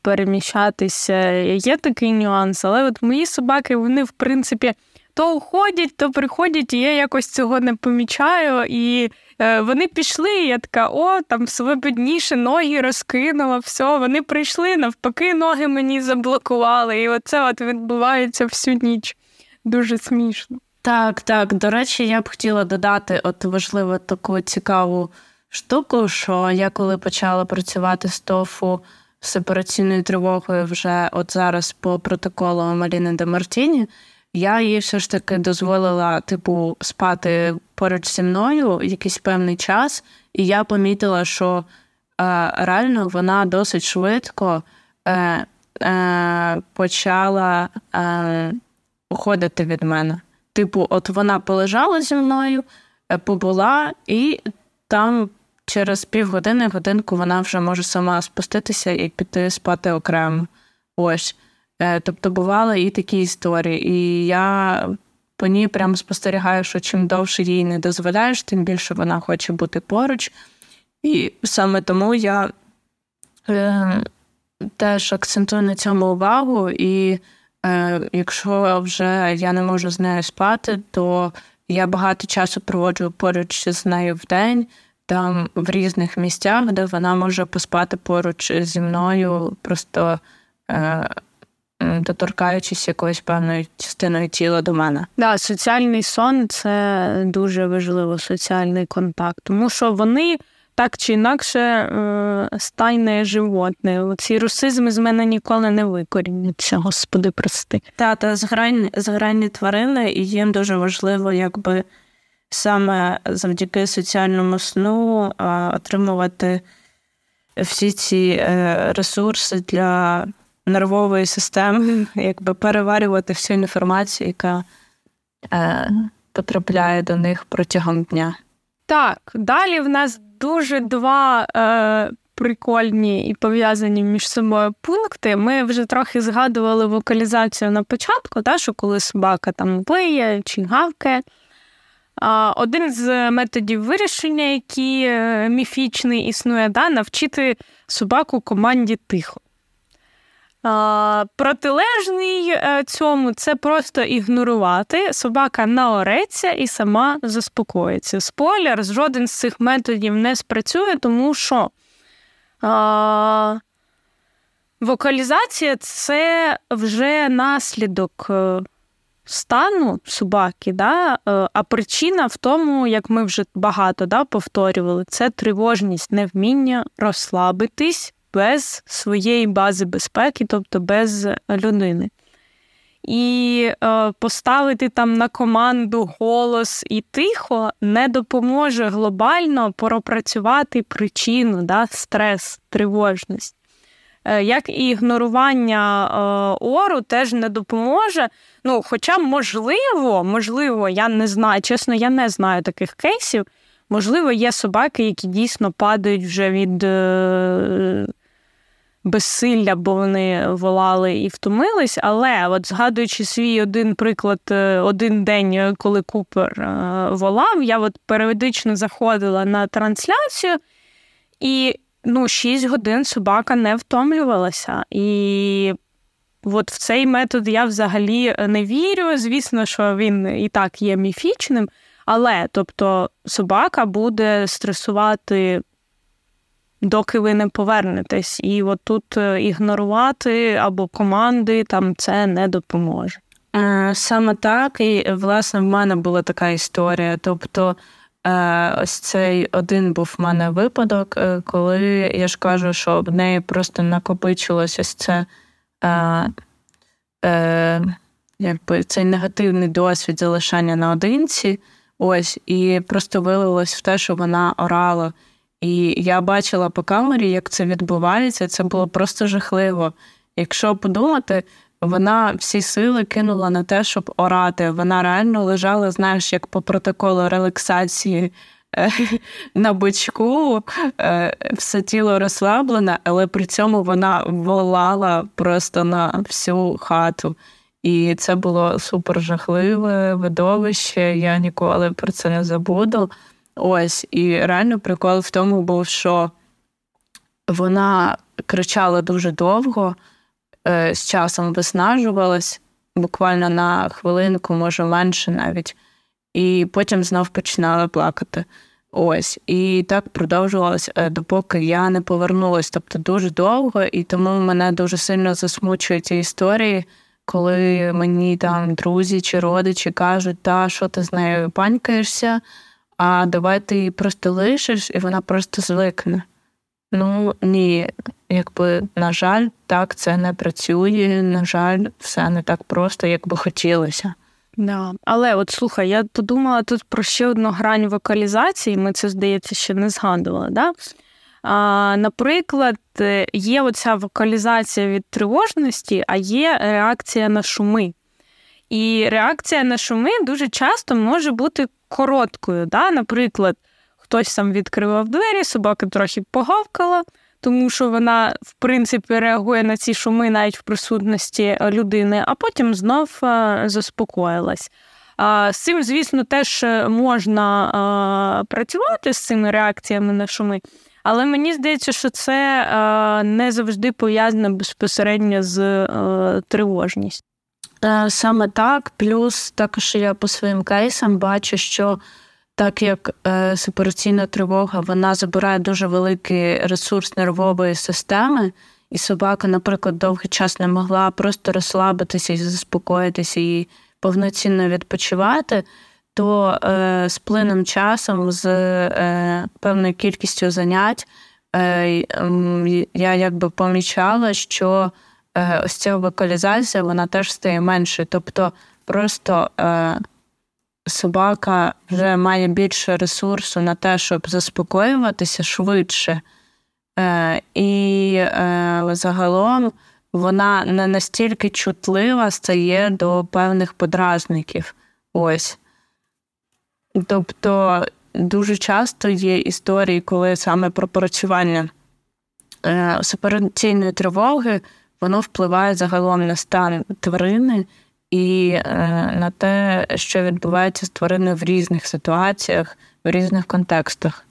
переміщатися. Є такий нюанс, але от мої собаки, вони, в принципі, то уходять, то приходять, і я якось цього не помічаю. І е, вони пішли, і я така, о, там свободніше ноги розкинула, все, вони прийшли, навпаки, ноги мені заблокували. І оце от відбувається всю ніч. Дуже смішно. Так, так. До речі, я б хотіла додати от важливу таку цікаву штуку, що я коли почала працювати з тофу з сепараційною тривогою вже от зараз по протоколу Маріни де Мартіні, я їй все ж таки дозволила, типу, спати поруч зі мною якийсь певний час, і я помітила, що е, реально вона досить швидко е, е, почала е, уходити від мене. Типу, от вона полежала зі мною, е, побула, і там через півгодини, годинку вона вже може сама спуститися і піти спати окремо. Ось. Е, тобто бували і такі історії. І я по ній прямо спостерігаю, що чим довше їй не дозволяєш, тим більше вона хоче бути поруч. І саме тому я е, теж акцентую на цьому увагу. І якщо вже я не можу з нею спати, то я багато часу проводжу поруч з нею в день, там в різних місцях, де вона може поспати поруч зі мною, просто. Е, доторкаючись якоюсь певною частиною тіла до мене. Да, соціальний сон це дуже важливо, соціальний контакт, тому що вони. Так чи інакше е, стайне животне. Ці русизми з мене ніколи не викорінюються, господи, прости. Та, та згрань, тварини, і їм дуже важливо, якби саме завдяки соціальному сну отримувати всі ці е, ресурси для нервової системи, [laughs] якби переварювати всю інформацію, яка е, потрапляє до них протягом дня. Так, далі в нас дуже два е, прикольні і пов'язані між собою пункти. Ми вже трохи згадували вокалізацію на початку, та, що коли собака там виє чи гавкає. Один з методів вирішення, який е, міфічний існує, да, навчити собаку команді тихо. Протилежний е, цьому це просто ігнорувати. Собака наореться і сама заспокоїться. Спойлер, жоден з цих методів не спрацює, тому що а, вокалізація це вже наслідок е, стану собаки, да? Е, а причина в тому, як ми вже багато да, повторювали, це тривожність, невміння розслабитись без своєї бази безпеки, тобто без людини. І е, поставити там на команду голос і тихо не допоможе глобально пропрацювати причину, да, стрес, тривожність. Е, як і ігнорування е, ору теж не допоможе. Ну, Хоча, можливо, можливо, я не знаю, чесно, я не знаю таких кейсів. Можливо, є собаки, які дійсно падають вже від. Е, безсилля, бо вони волали і втомились. Але, от згадуючи свій один приклад, е, один день, коли Купер е, волав, я от періодично заходила на трансляцію, і ну, 6 годин собака не втомлювалася. І от в цей метод я взагалі не вірю. Звісно, що він і так є міфічним. Але тобто собака буде стресувати доки ви не повернетесь. І от тут е, ігнорувати або команди там це не допоможе. Е, саме так, і власне в мене була така історія. Тобто, е, ось цей один був в мене випадок, коли я ж кажу, що в неї просто накопичилось ось це якби цей негативний досвід залишання наодинці. Ось, і просто вилилось в те, що вона орала. І я бачила по камері, як це відбувається. Це було просто жахливо. Якщо подумати, вона всі сили кинула на те, щоб орати. Вона реально лежала, знаєш, як по протоколу релаксації е, на бочку, е, все тіло розслаблене, але при цьому вона волала просто на всю хату. І це було супер жахливе видовище. Я ніколи про це не забуду. Ось, і реально прикол в тому був, що вона кричала дуже довго, е, з часом виснажувалась, буквально на хвилинку, може менше навіть, і потім знов починала плакати. Ось, і так продовжувалось, е, допоки я не повернулася. Тобто дуже довго, і тому мене дуже сильно засмучують ці історії, коли мені там друзі чи родичі кажуть, та що ти з нею панькаєшся а давай ти її просто лишиш, і вона просто звикне. Ну ні, якби, на жаль, так це не працює. На жаль, все не так просто, як би хотілося. Да. Але от слухай, я подумала тут про ще одну грань вокалізації, ми це, здається, ще не згадували. Да? А, Наприклад, є оця вокалізація від тривожності, а є реакція на шуми. І реакція на шуми дуже часто може бути короткою. Да? Наприклад, хтось сам відкривав двері, собака трохи погавкала, тому що вона, в принципі, реагує на ці шуми навіть в присутності людини, а потім знов заспокоїлась. З цим, звісно, теж можна працювати з цими реакціями на шуми, але мені здається, що це не завжди пов'язано безпосередньо з е, тривожністю. Е, саме так, плюс також я по своїм кейсам бачу, що так як е, сепараційна тривога вона забирає дуже великий ресурс нервової системи, і собака, наприклад, довгий час не могла просто розслабитися і заспокоїтися і повноцінно відпочивати, то е, з плином часом, з е, певною кількістю занять, е, я якби помічала, що ось ця вокалізація вона теж стає меншою. Тобто просто е, собака вже має більше ресурсу на те, щоб заспокоюватися швидше. Е, І е, загалом вона не настільки чутлива стає до певних подразників. Ось. Тобто дуже часто є історії, коли саме пропрацювання е, сепараційної тривоги воно впливає загалом на стан тварини і е, на те, що відбувається з твариною в різних ситуаціях, в різних контекстах.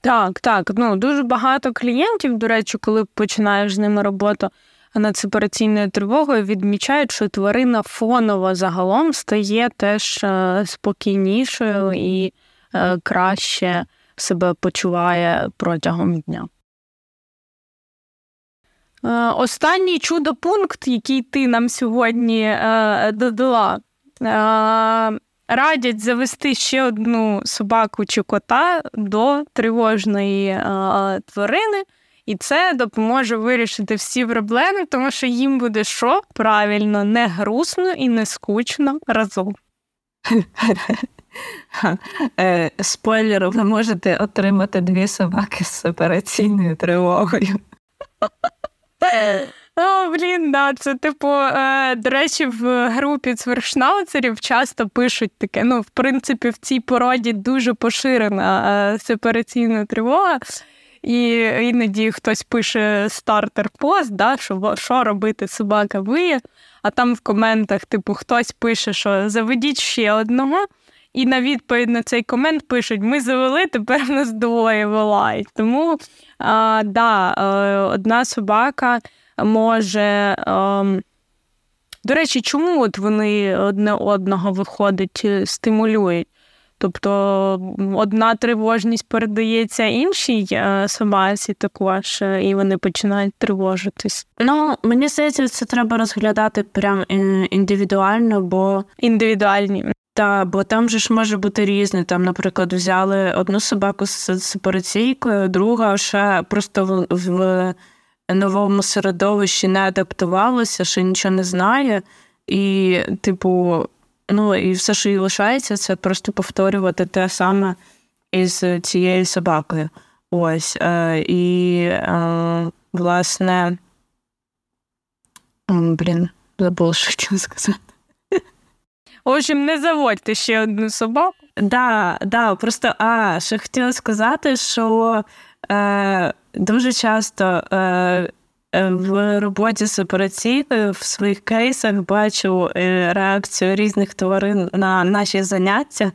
Так, так. Ну дуже багато клієнтів, до речі, коли починаєш з ними роботу над сепараційною тривогою, відмічають, що тварина фоново загалом стає теж е, спокійнішою і е, краще себе почуває протягом дня. Е, останній чудо-пункт, який ти нам сьогодні е, додала, е, радять завести ще одну собаку чи кота до тривожної тварини, і це допоможе вирішити всі проблеми, тому що їм буде що правильно, не грустно і не скучно разом. Спойлер, ви можете отримати дві собаки з операційною тривогою. О, блін, да, це типу, е, до речі, в групі цвершнауцерів часто пишуть таке. Ну, в принципі, в цій породі дуже поширена е, сепараційна тривога. І іноді хтось пише стартер-пост, да, що що робити собака виє, а там в коментах, типу, хтось пише, що заведіть ще одного. І на відповідь на цей комент пишуть: ми завели, тепер нас двоє вилають. Тому а, да, е, одна собака може. Ем, до речі, чому от вони одне одного виходить, е, стимулюють? Тобто одна тривожність передається іншій е, собаці також, і вони починають тривожитись. Ну, мені здається, це треба розглядати прям індивідуально, бо індивідуальні. Та, бо там же ж може бути різне. Там, наприклад, взяли одну собаку з сепараційкою, друга ще просто в, в новому середовищі не адаптувалася, ще нічого не знає. І, типу, ну і все, що їй лишається, це просто повторювати те саме із цією собакою. Ось. Е, І, е, власне, блін, забула, що хотіла сказати. В общем, не заводьте ще одну собаку. Да, да, просто а, ще хотіла сказати, що е, дуже часто е, в роботі з операційною в своїх кейсах бачу е, реакцію різних тварин на наші заняття.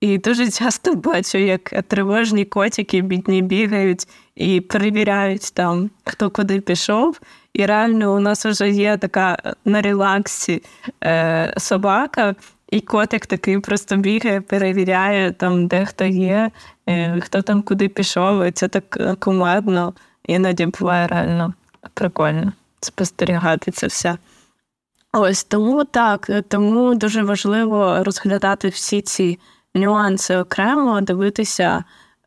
І дуже часто бачу, як тривожні котики бідні бігають і перевіряють там, хто куди пішов. І реально у нас вже є така на релаксі е, собака, і котик такий просто бігає, перевіряє там, де хто є, е, хто там куди пішов. І Це так е, кумедно, іноді буває реально прикольно спостерігати це все. Ось тому так, тому дуже важливо розглядати всі ці нюанси окремо, дивитися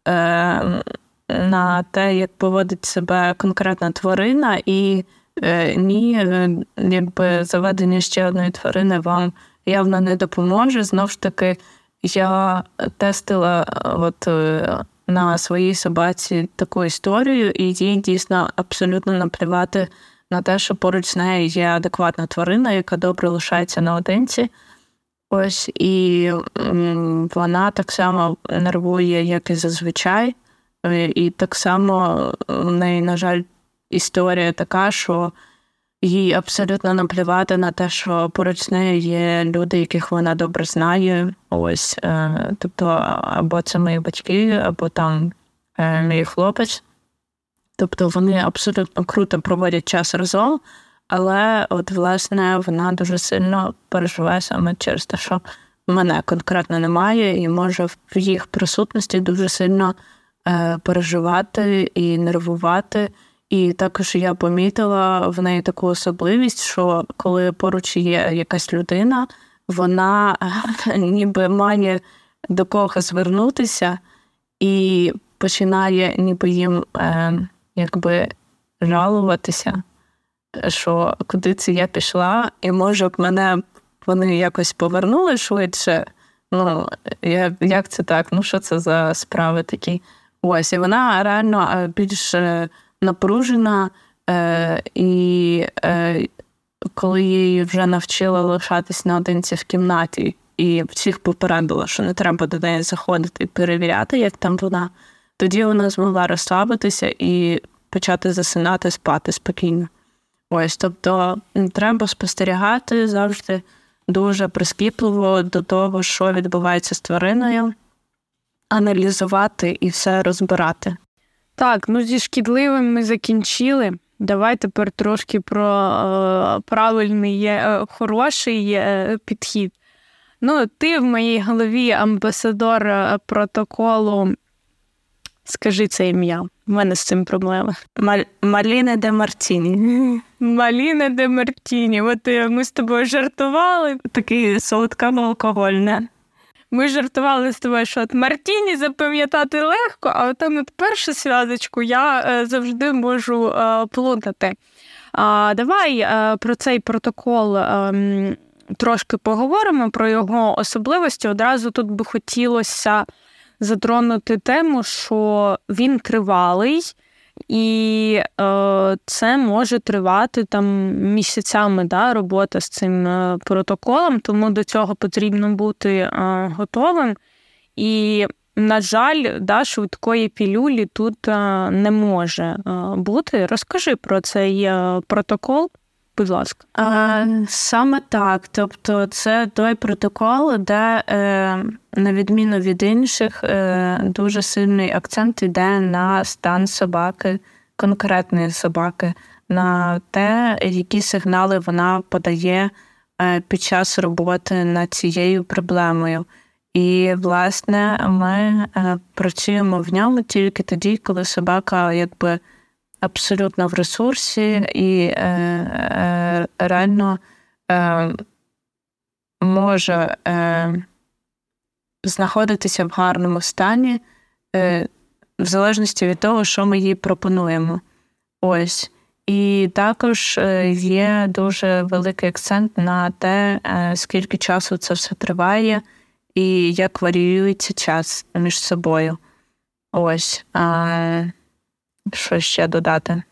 е, на те, як поводить себе конкретна тварина, і е, ні, е, якби заведення ще одної тварини вам явно не допоможе. Знову ж таки, я тестила от е, на своїй собаці таку історію, і їй дійсно абсолютно наплівати на те, що поруч з нею є адекватна тварина, яка добре лишається наодинці. Ось і вона так само нервує, як і зазвичай. І так само в неї, на жаль, історія така, що їй абсолютно наплівати на те, що поруч нею є люди, яких вона добре знає. Ось, е, тобто, або це мої батьки, або там е, мій хлопець. Тобто вони абсолютно круто проводять час разом, але от, власне, вона дуже сильно переживає саме через те, що мене конкретно немає, і може в їх присутності дуже сильно е, переживати і нервувати. І також я помітила в неї таку особливість, що коли поруч є якась людина, вона [laughs] ніби має до кого звернутися і починає ніби їм е, якби жалуватися, що куди це я пішла, і може б мене вони якось повернули швидше. Ну, я, як це так? Ну, що це за справи такі? Ось, і вона реально е, більш е, напружена, е, і е, коли її вже навчила лишатись наодинці в кімнаті, і всіх попередила, що не треба до неї заходити і перевіряти, як там вона, тоді вона змогла розслабитися і почати засинати, спати спокійно. Ось, тобто треба спостерігати завжди дуже прискіпливо до того, що відбувається з твариною, аналізувати і все розбирати. Так, ну зі шкідливим ми закінчили. Давай тепер трошки про е, правильний е, хороший е, підхід. Ну, ти в моїй голові амбасадор е, протоколу. Скажи це ім'я. У мене з цим проблеми. Маль... Маліне де Мартіні. [laughs] Маліне де Мартіні. От е, ми з тобою жартували. Такий солодкаво алкогольне. Ми жартували з тобою, що от Мартіні запам'ятати легко, а там от першу связочку я е, завжди можу е, плутати. А, Давай е, про цей протокол ем, трошки поговоримо, про його особливості. Одразу тут би хотілося затронути тему, що він тривалий. І е, це може тривати там місяцями да, робота з цим е, протоколом, тому до цього потрібно бути е, готовим. І на жаль, да, швидкої пілюлі тут не може бути. Розкажи про цей протокол. Будь ласка. А, Саме так. Тобто, це той протокол, де, е, на відміну від інших, е, дуже сильний акцент йде на стан собаки, конкретної собаки, на те, які сигнали вона подає е, під час роботи над цією проблемою. І, власне, ми працюємо в ньому тільки тоді, коли собака якби абсолютно в ресурсі і е, е, реально е, може е, знаходитися в гарному стані, е, в залежності від того, що ми їй пропонуємо. Ось. І також е, є дуже великий акцент на те, е, скільки часу це все триває, і як варіюється час між собою. Ось. Що ще додати?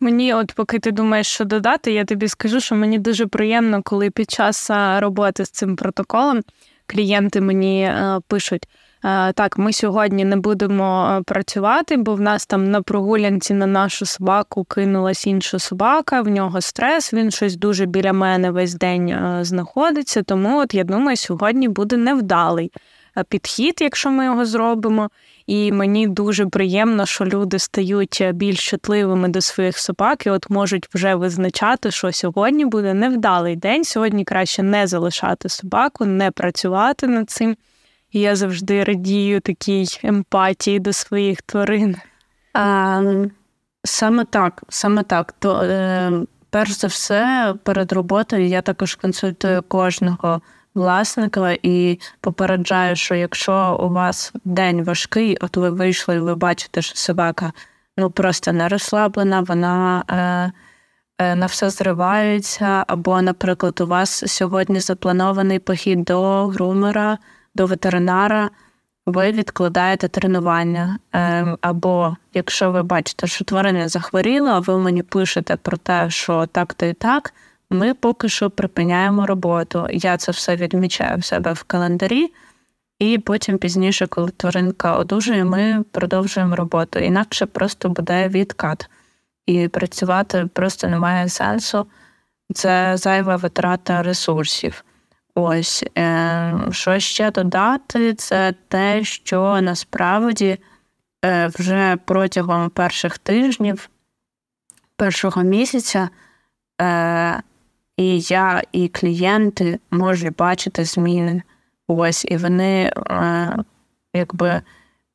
Мені, от поки ти думаєш, що додати, я тобі скажу, що мені дуже приємно, коли під час роботи з цим протоколом клієнти мені е, пишуть: е, так, ми сьогодні не будемо е, працювати, бо в нас там на прогулянці на нашу собаку кинулась інша собака, в нього стрес, він щось дуже біля мене весь день знаходиться. Тому от я думаю, сьогодні буде невдалий підхід, якщо ми його зробимо. І мені дуже приємно, що люди стають більш чутливими до своїх собак і от можуть вже визначати, що сьогодні буде невдалий день. Сьогодні краще не залишати собаку, не працювати над цим. І я завжди радію такій емпатії до своїх тварин. А, Саме так, саме так. То е, перш за все, перед роботою я також консультую кожного власника і попереджаю, що якщо у вас день важкий, от ви вийшли і ви бачите, що собака ну просто не розслаблена, вона е, е, на все зривається, або, наприклад, у вас сьогодні запланований похід до грумера, до ветеринара. Ви відкладаєте тренування. Е, або якщо ви бачите, що тварина захворіла, а ви мені пишете про те, що так-то і так, ми поки що припиняємо роботу. Я це все відмічаю в себе в календарі, і потім пізніше, коли тваринка одужує, ми продовжуємо роботу. Інакше просто буде відкат. І працювати просто немає сенсу. Це зайва витрата ресурсів. Ось е, що ще додати, це те, що насправді е, вже протягом перших тижнів, першого місяця е, і я, і клієнти можуть бачити зміни. Ось, і вони, е, якби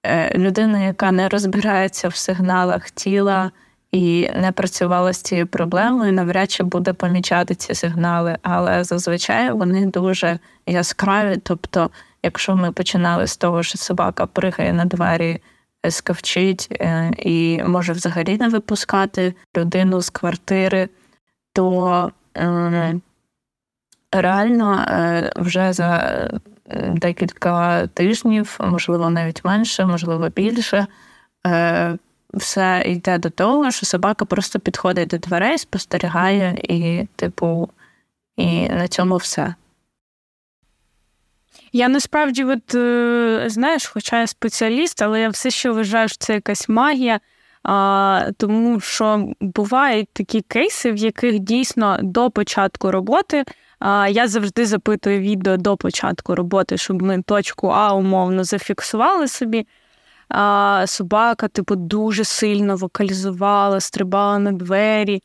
е, людина, яка не розбирається в сигналах тіла і не працювала з цією проблемою, навряд чи буде помічати ці сигнали. Але зазвичай вони дуже яскраві. Тобто, якщо ми починали з того, що собака пригає на двері, скавчить е, і може взагалі не випускати людину з квартири, то реально е, вже за е, декілька тижнів, можливо, навіть менше, можливо, більше. Е, все йде до того, що собака просто підходить до дверей, спостерігає, і, типу, і на цьому все. Я насправді, от, знаєш, хоча я спеціаліст, але я все ще вважаю, що це якась магія. А, Тому що бувають такі кейси, в яких дійсно до початку роботи. А, Я завжди запитую відео до початку роботи, щоб ми точку А умовно зафіксували собі. А, Собака, типу, дуже сильно вокалізувала, стрибала на двері.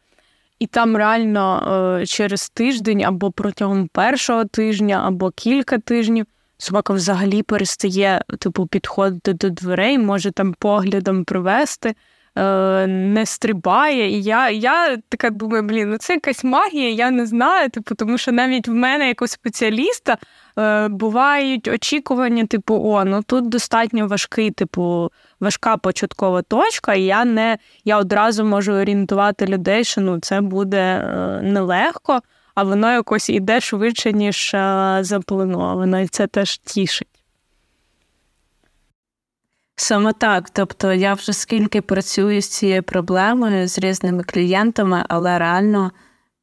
І там реально е, через тиждень або протягом першого тижня, або кілька тижнів собака взагалі перестає типу, підходити до дверей, може там поглядом привести. Е, не стрибає. І я я така думаю, блін, ну це якась магія, я не знаю. Типу, тому що навіть в мене, як у спеціаліста, е, бувають очікування, типу, о, ну тут достатньо важкий, типу, важка початкова точка, і я не я одразу можу орієнтувати людей, що ну це буде е, нелегко, а воно якось іде швидше, ніж заплановано. І це теж тішить. Саме так. Тобто я вже скільки працюю з цією проблемою з різними клієнтами, але реально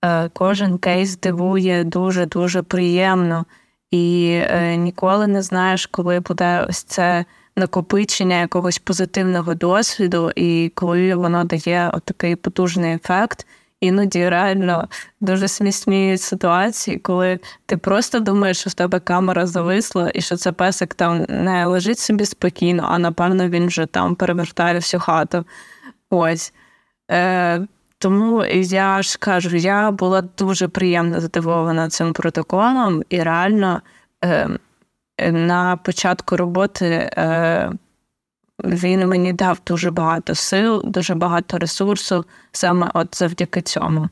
е, кожен кейс дивує дуже-дуже приємно. і е, ніколи не знаєш, коли буде ось це накопичення якогось позитивного досвіду, і коли воно дає такий потужний ефект. Іноді реально дуже смішні ситуації, коли ти просто думаєш, що в тебе камера зависла, і що це песик там не лежить собі спокійно, а напевно він вже там перевертає всю хату. Ось. Е, Тому я ж кажу, я була дуже приємно здивована цим протоколом, і реально е, на початку роботи е, він мені дав дуже багато сил, дуже багато ресурсу саме от завдяки цьому.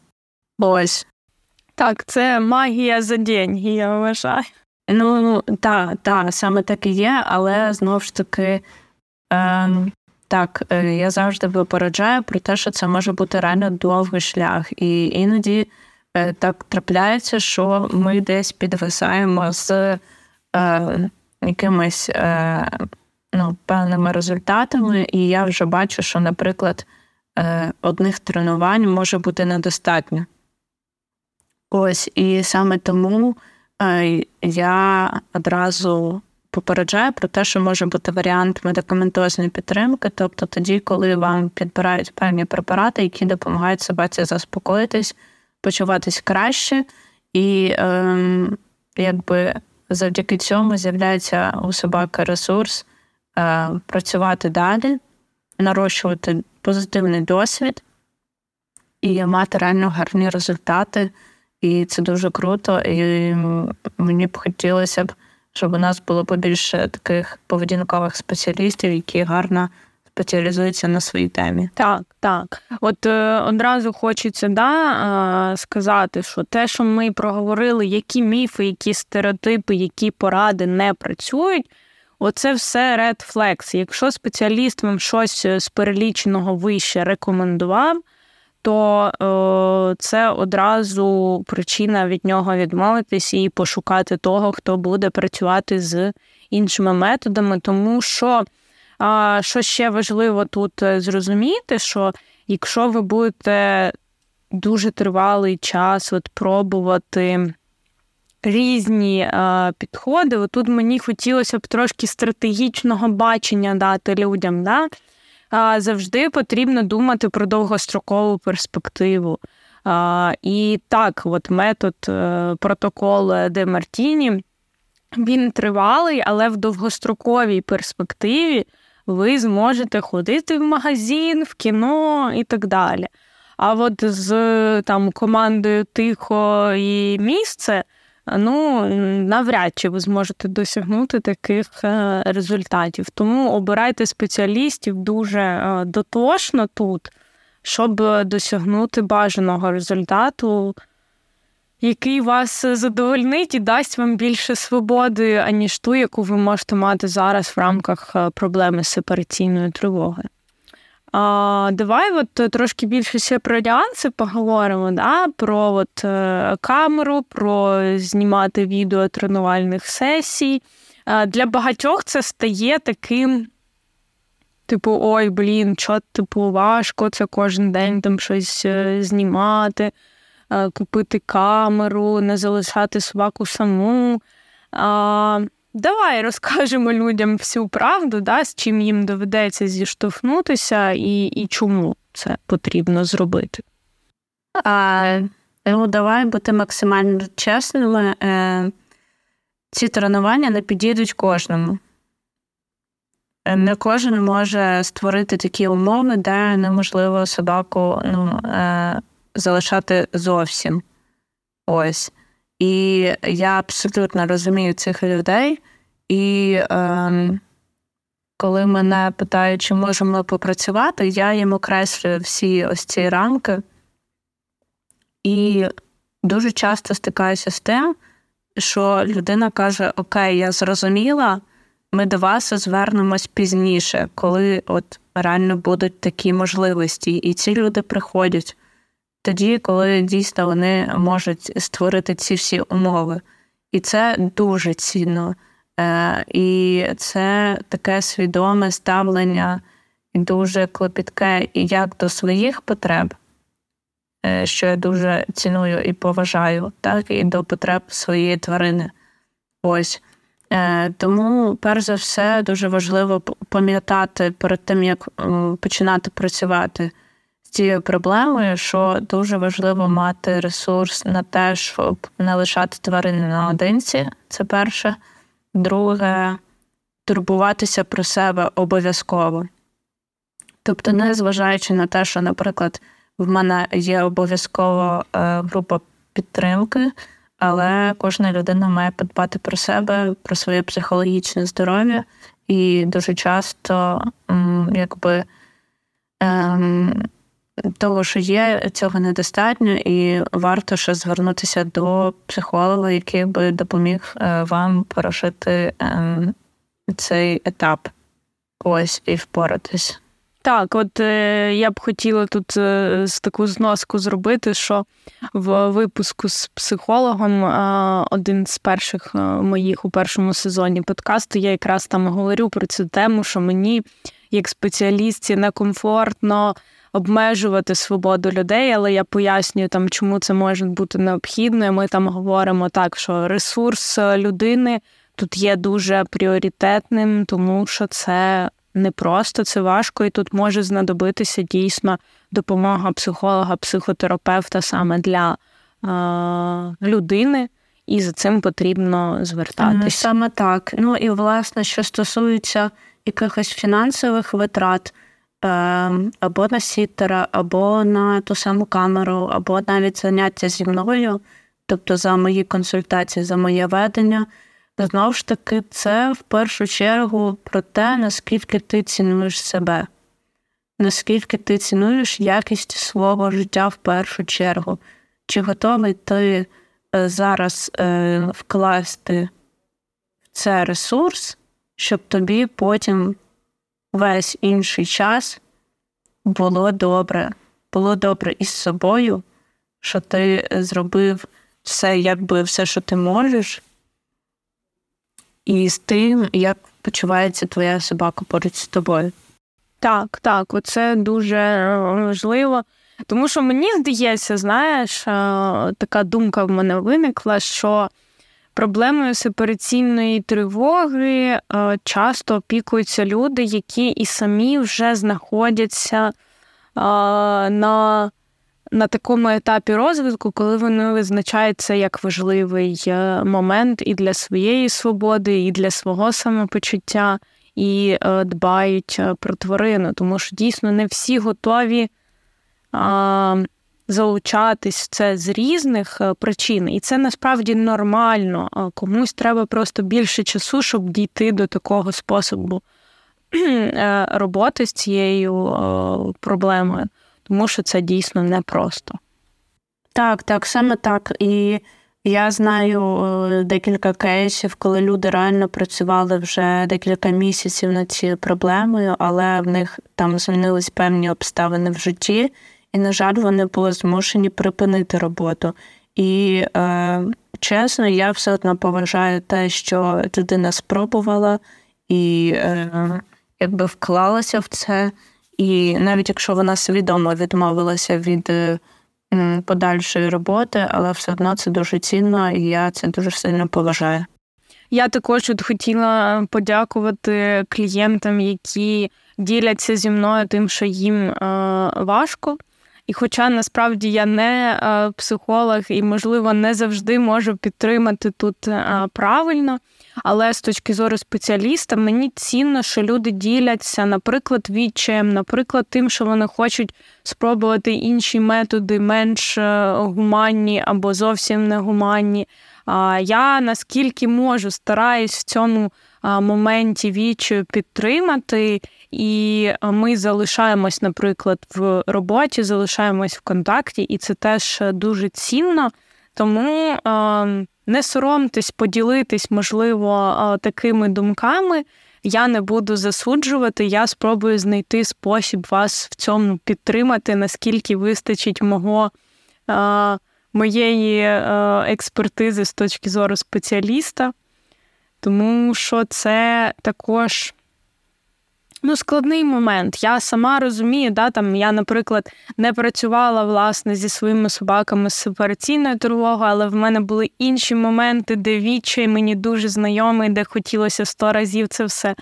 Ось. Так, це магія за деньги, я вважаю. Ну, так, так, саме так і є, але знову ж таки, е, так, е, я завжди випереджаю про те, що це може бути реально довгий шлях. І іноді е, так трапляється, що ми десь підвисаємо з е, якимись е, ну, певними результатами, і я вже бачу, що, наприклад, е, одних тренувань може бути недостатньо. Ось, і саме тому е, я одразу попереджаю про те, що може бути варіант медикаментозної підтримки, тобто тоді, коли вам підбирають певні препарати, які допомагають собаці заспокоїтись, почуватись краще, і е, якби завдяки цьому з'являється у собаки ресурс е, працювати далі, нарощувати позитивний досвід і мати реально гарні результати. І це дуже круто. І мені б хотілося б, щоб у нас було побільше таких поведінкових спеціалістів, які гарно спеціалізуються на своїй темі. Так, так. От е, одразу хочеться да, е, сказати, що те, що ми проговорили, які міфи, які стереотипи, які поради не працюють. Оце все red flags. Якщо спеціаліст вам щось з переліченого вище рекомендував, то е, це одразу причина від нього відмовитись і пошукати того, хто буде працювати з іншими методами, тому що. А що ще важливо тут е, зрозуміти, що якщо ви будете дуже тривалий час от пробувати різні а, підходи, от тут мені хотілося б трошки стратегічного бачення дати людям. Да? А, Завжди потрібно думати про довгострокову перспективу. А, І так, от метод е, протокол Де Мартіні, він тривалий, але в довгостроковій перспективі ви зможете ходити в магазин, в кіно і так далі. А от з там командою тихо і місце, ну навряд чи ви зможете досягнути таких е, результатів. Тому обирайте спеціалістів дуже е, дотошно тут, щоб досягнути бажаного результату який вас задовольнить і дасть вам більше свободи, аніж ту, яку ви можете мати зараз в рамках е, проблеми сепараційної тривоги. А, Давай от трошки більше ще про нюанси поговоримо, да? про от, е, камеру, про знімати відео тренувальних сесій. А, Для багатьох це стає таким. Типу, ой, блін, що типу важко, це кожен день там щось е, знімати. Е, купити камеру, не залишати собаку саму. А, Давай розкажемо людям всю правду, да, з чим їм доведеться зіштовхнутися і і чому це потрібно зробити. А, Ну, давай бути максимально чесними. Е, Ці тренування не підійдуть кожному. Е, не кожен може створити такі умови, де неможливо собаку ну, е, залишати зовсім. Ось. І я абсолютно розумію цих людей. І е, коли мене питають, чи можемо попрацювати, я їм окреслюю всі ось ці рамки. І дуже часто стикаюся з тим, що людина каже: Окей, я зрозуміла, ми до вас звернемось пізніше, коли от реально будуть такі можливості. І ці люди приходять тоді, коли дійсно вони можуть створити ці всі умови. І це дуже цінно. Е, І це таке свідоме ставлення і дуже клопітке і як до своїх потреб, е, що я дуже ціную і поважаю, так і до потреб своєї тварини. Ось. Е, Тому, перш за все, дуже важливо пам'ятати перед тим, як починати працювати цією проблемою, що дуже важливо мати ресурс на те, щоб не лишати тварини наодинці. Це перше. Друге, турбуватися про себе обов'язково. Тобто, не зважаючи на те, що, наприклад, в мене є обов'язково е, група підтримки, але кожна людина має подбати про себе, про своє психологічне здоров'я, і дуже часто, якби ем, того, що є, цього недостатньо, і варто ще звернутися до психолога, який би допоміг е, вам прожити ем, цей етап. Ось і впоратись. Так, от е, я б хотіла тут е, таку зноску зробити, що в випуску з психологом е, один з перших е, моїх у першому сезоні подкасту я якраз там говорю про цю тему, що мені, як спеціалістці, некомфортно обмежувати свободу людей, але я пояснюю там, чому це може бути необхідно. І Ми там говоримо так, що ресурс е, людини тут є дуже пріоритетним, тому що це не просто, це важко, і тут може знадобитися дійсно допомога психолога, психотерапевта саме для е, людини, і за цим потрібно звертатися. Саме так. Ну і власне, що стосується якихось фінансових витрат. Ем, або на сітера, або на ту саму камеру, або навіть заняття зі мною, тобто за мої консультації, за моє ведення. Знову ж таки, це в першу чергу про те, наскільки ти цінуєш себе, наскільки ти цінуєш якість свого життя в першу чергу. Чи готовий ти е, зараз е, вкласти в це ресурс, щоб тобі потім весь інший час було добре, було добре із собою, що ти зробив все, якби все, що ти можеш і з тим, як почувається твоя собака поруч з тобою. Так, так, оце дуже е, важливо. Тому що мені здається, знаєш, е, така думка в мене виникла, що проблемою сепараційної тривоги е, часто опікуються люди, які і самі вже знаходяться на на такому етапі розвитку, коли вони визначаються як важливий е, момент і для своєї свободи, і для свого самопочуття, і е, дбають е, про тварину, тому що дійсно не всі готові залучатись в це з різних причин. І це насправді нормально. Комусь треба просто більше часу, щоб дійти до такого способу роботи з цією проблемою тому що це дійсно непросто. Так, так, саме так. І я знаю е, декілька кейсів, коли люди реально працювали вже декілька місяців над цією проблемою, але в них там змінились певні обставини в житті, і, на жаль, вони були змушені припинити роботу. І е, чесно, я все одно поважаю те, що людина спробувала і е, якби вклалася в це. І навіть якщо вона свідомо відмовилася від е, подальшої роботи, але все одно це дуже цінно, і я це дуже сильно поважаю. Я також от хотіла подякувати клієнтам, які діляться зі мною тим, що їм е, важко. І, хоча насправді я не е, психолог і, можливо, не завжди можу підтримати тут е, правильно, але з точки зору спеціаліста мені цінно, що люди діляться, наприклад, відчаєм, наприклад, тим, що вони хочуть спробувати інші методи, менш е, гуманні або зовсім не гуманні. Я наскільки можу стараюсь в цьому моменті вічою підтримати, і ми залишаємось, наприклад, в роботі, залишаємось в контакті, і це теж дуже цінно. Тому не соромтесь поділитись, можливо, такими думками. Я не буду засуджувати, я спробую знайти спосіб вас в цьому підтримати, наскільки вистачить мого, моєї експертизи з точки зору спеціаліста. Тому що це також Ну, складний момент. Я сама розумію, да, там я, наприклад, не працювала власне зі своїми собаками з сепараційною тривогою, але в мене були інші моменти, де відчай мені дуже знайомий, де хотілося сто разів це все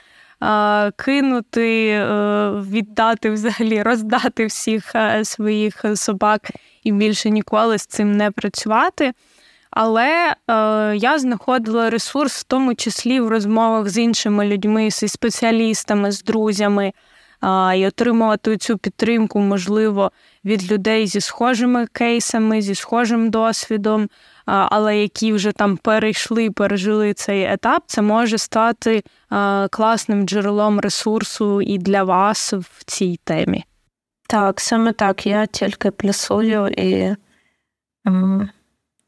кинути, е, віддати взагалі, [laughs] роздати всіх е, своїх собак і більше ніколи з цим не працювати. Але е, я знаходила ресурс, в тому числі в розмовах з іншими людьми, зі спеціалістами, з друзями, е, і отримувати цю підтримку, можливо, від людей зі схожими кейсами, зі схожим досвідом, е, але які вже там перейшли, пережили цей етап, це може стати класним джерелом ресурсу і для вас в цій темі. Так, саме так. Я тільки плюсую і.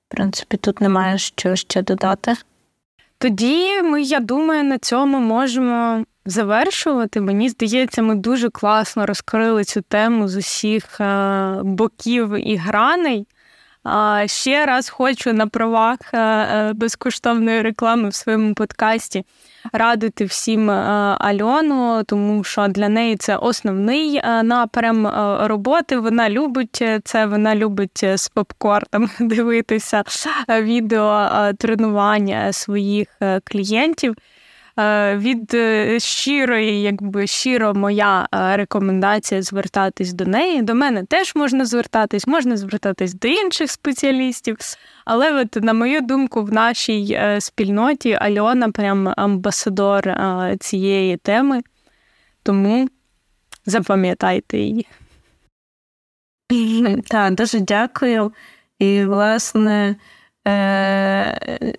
Принципі, тут немає що ще додати. Тоді ми, я думаю, на цьому можемо завершувати. Мені здається, ми дуже класно розкрили цю тему з усіх е, боків і граней. Ще раз хочу на правах е, е, безкоштовної реклами в своєму подкасті радити всім е, Альону, тому що для неї це основний напрям роботи. Вона любить це, вона любить з попкорном [laughs] дивитися відео тренування своїх клієнтів. Е, від е, щирої, якби щиро моя е, рекомендація звертатись до неї. До мене теж можна звертатись, можна звертатись до інших спеціалістів. Але, от, на мою думку, в нашій спільноті Альона прям амбасадор цієї теми. Тому запам'ятайте її. Так, дуже дякую. І, власне,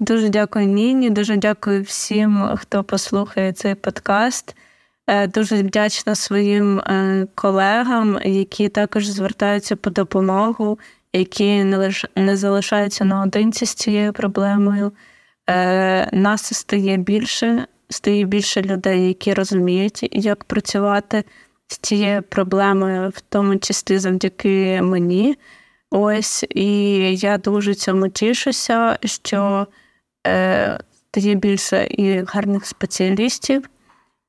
дуже дякую Ніні, дуже дякую всім, хто послухає цей подкаст. Е, дуже вдячна своїм е, колегам, які також звертаються по допомогу, які не лиш не залишаються наодинці з цією проблемою. Нас стає більше, стає більше людей, які розуміють, як працювати з цією проблемою, в тому числі завдяки мені. Ось і я дуже цьому тішуся, що е, є більше і гарних спеціалістів,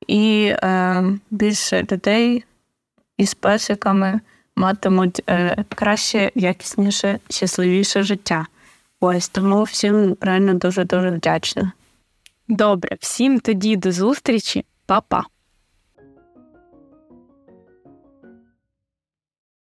і е, більше людей із песиками матимуть е, краще, якісніше, щасливіше життя. Ось тому всім реально дуже дуже вдячна. Добре, всім тоді до зустрічі, Па-па!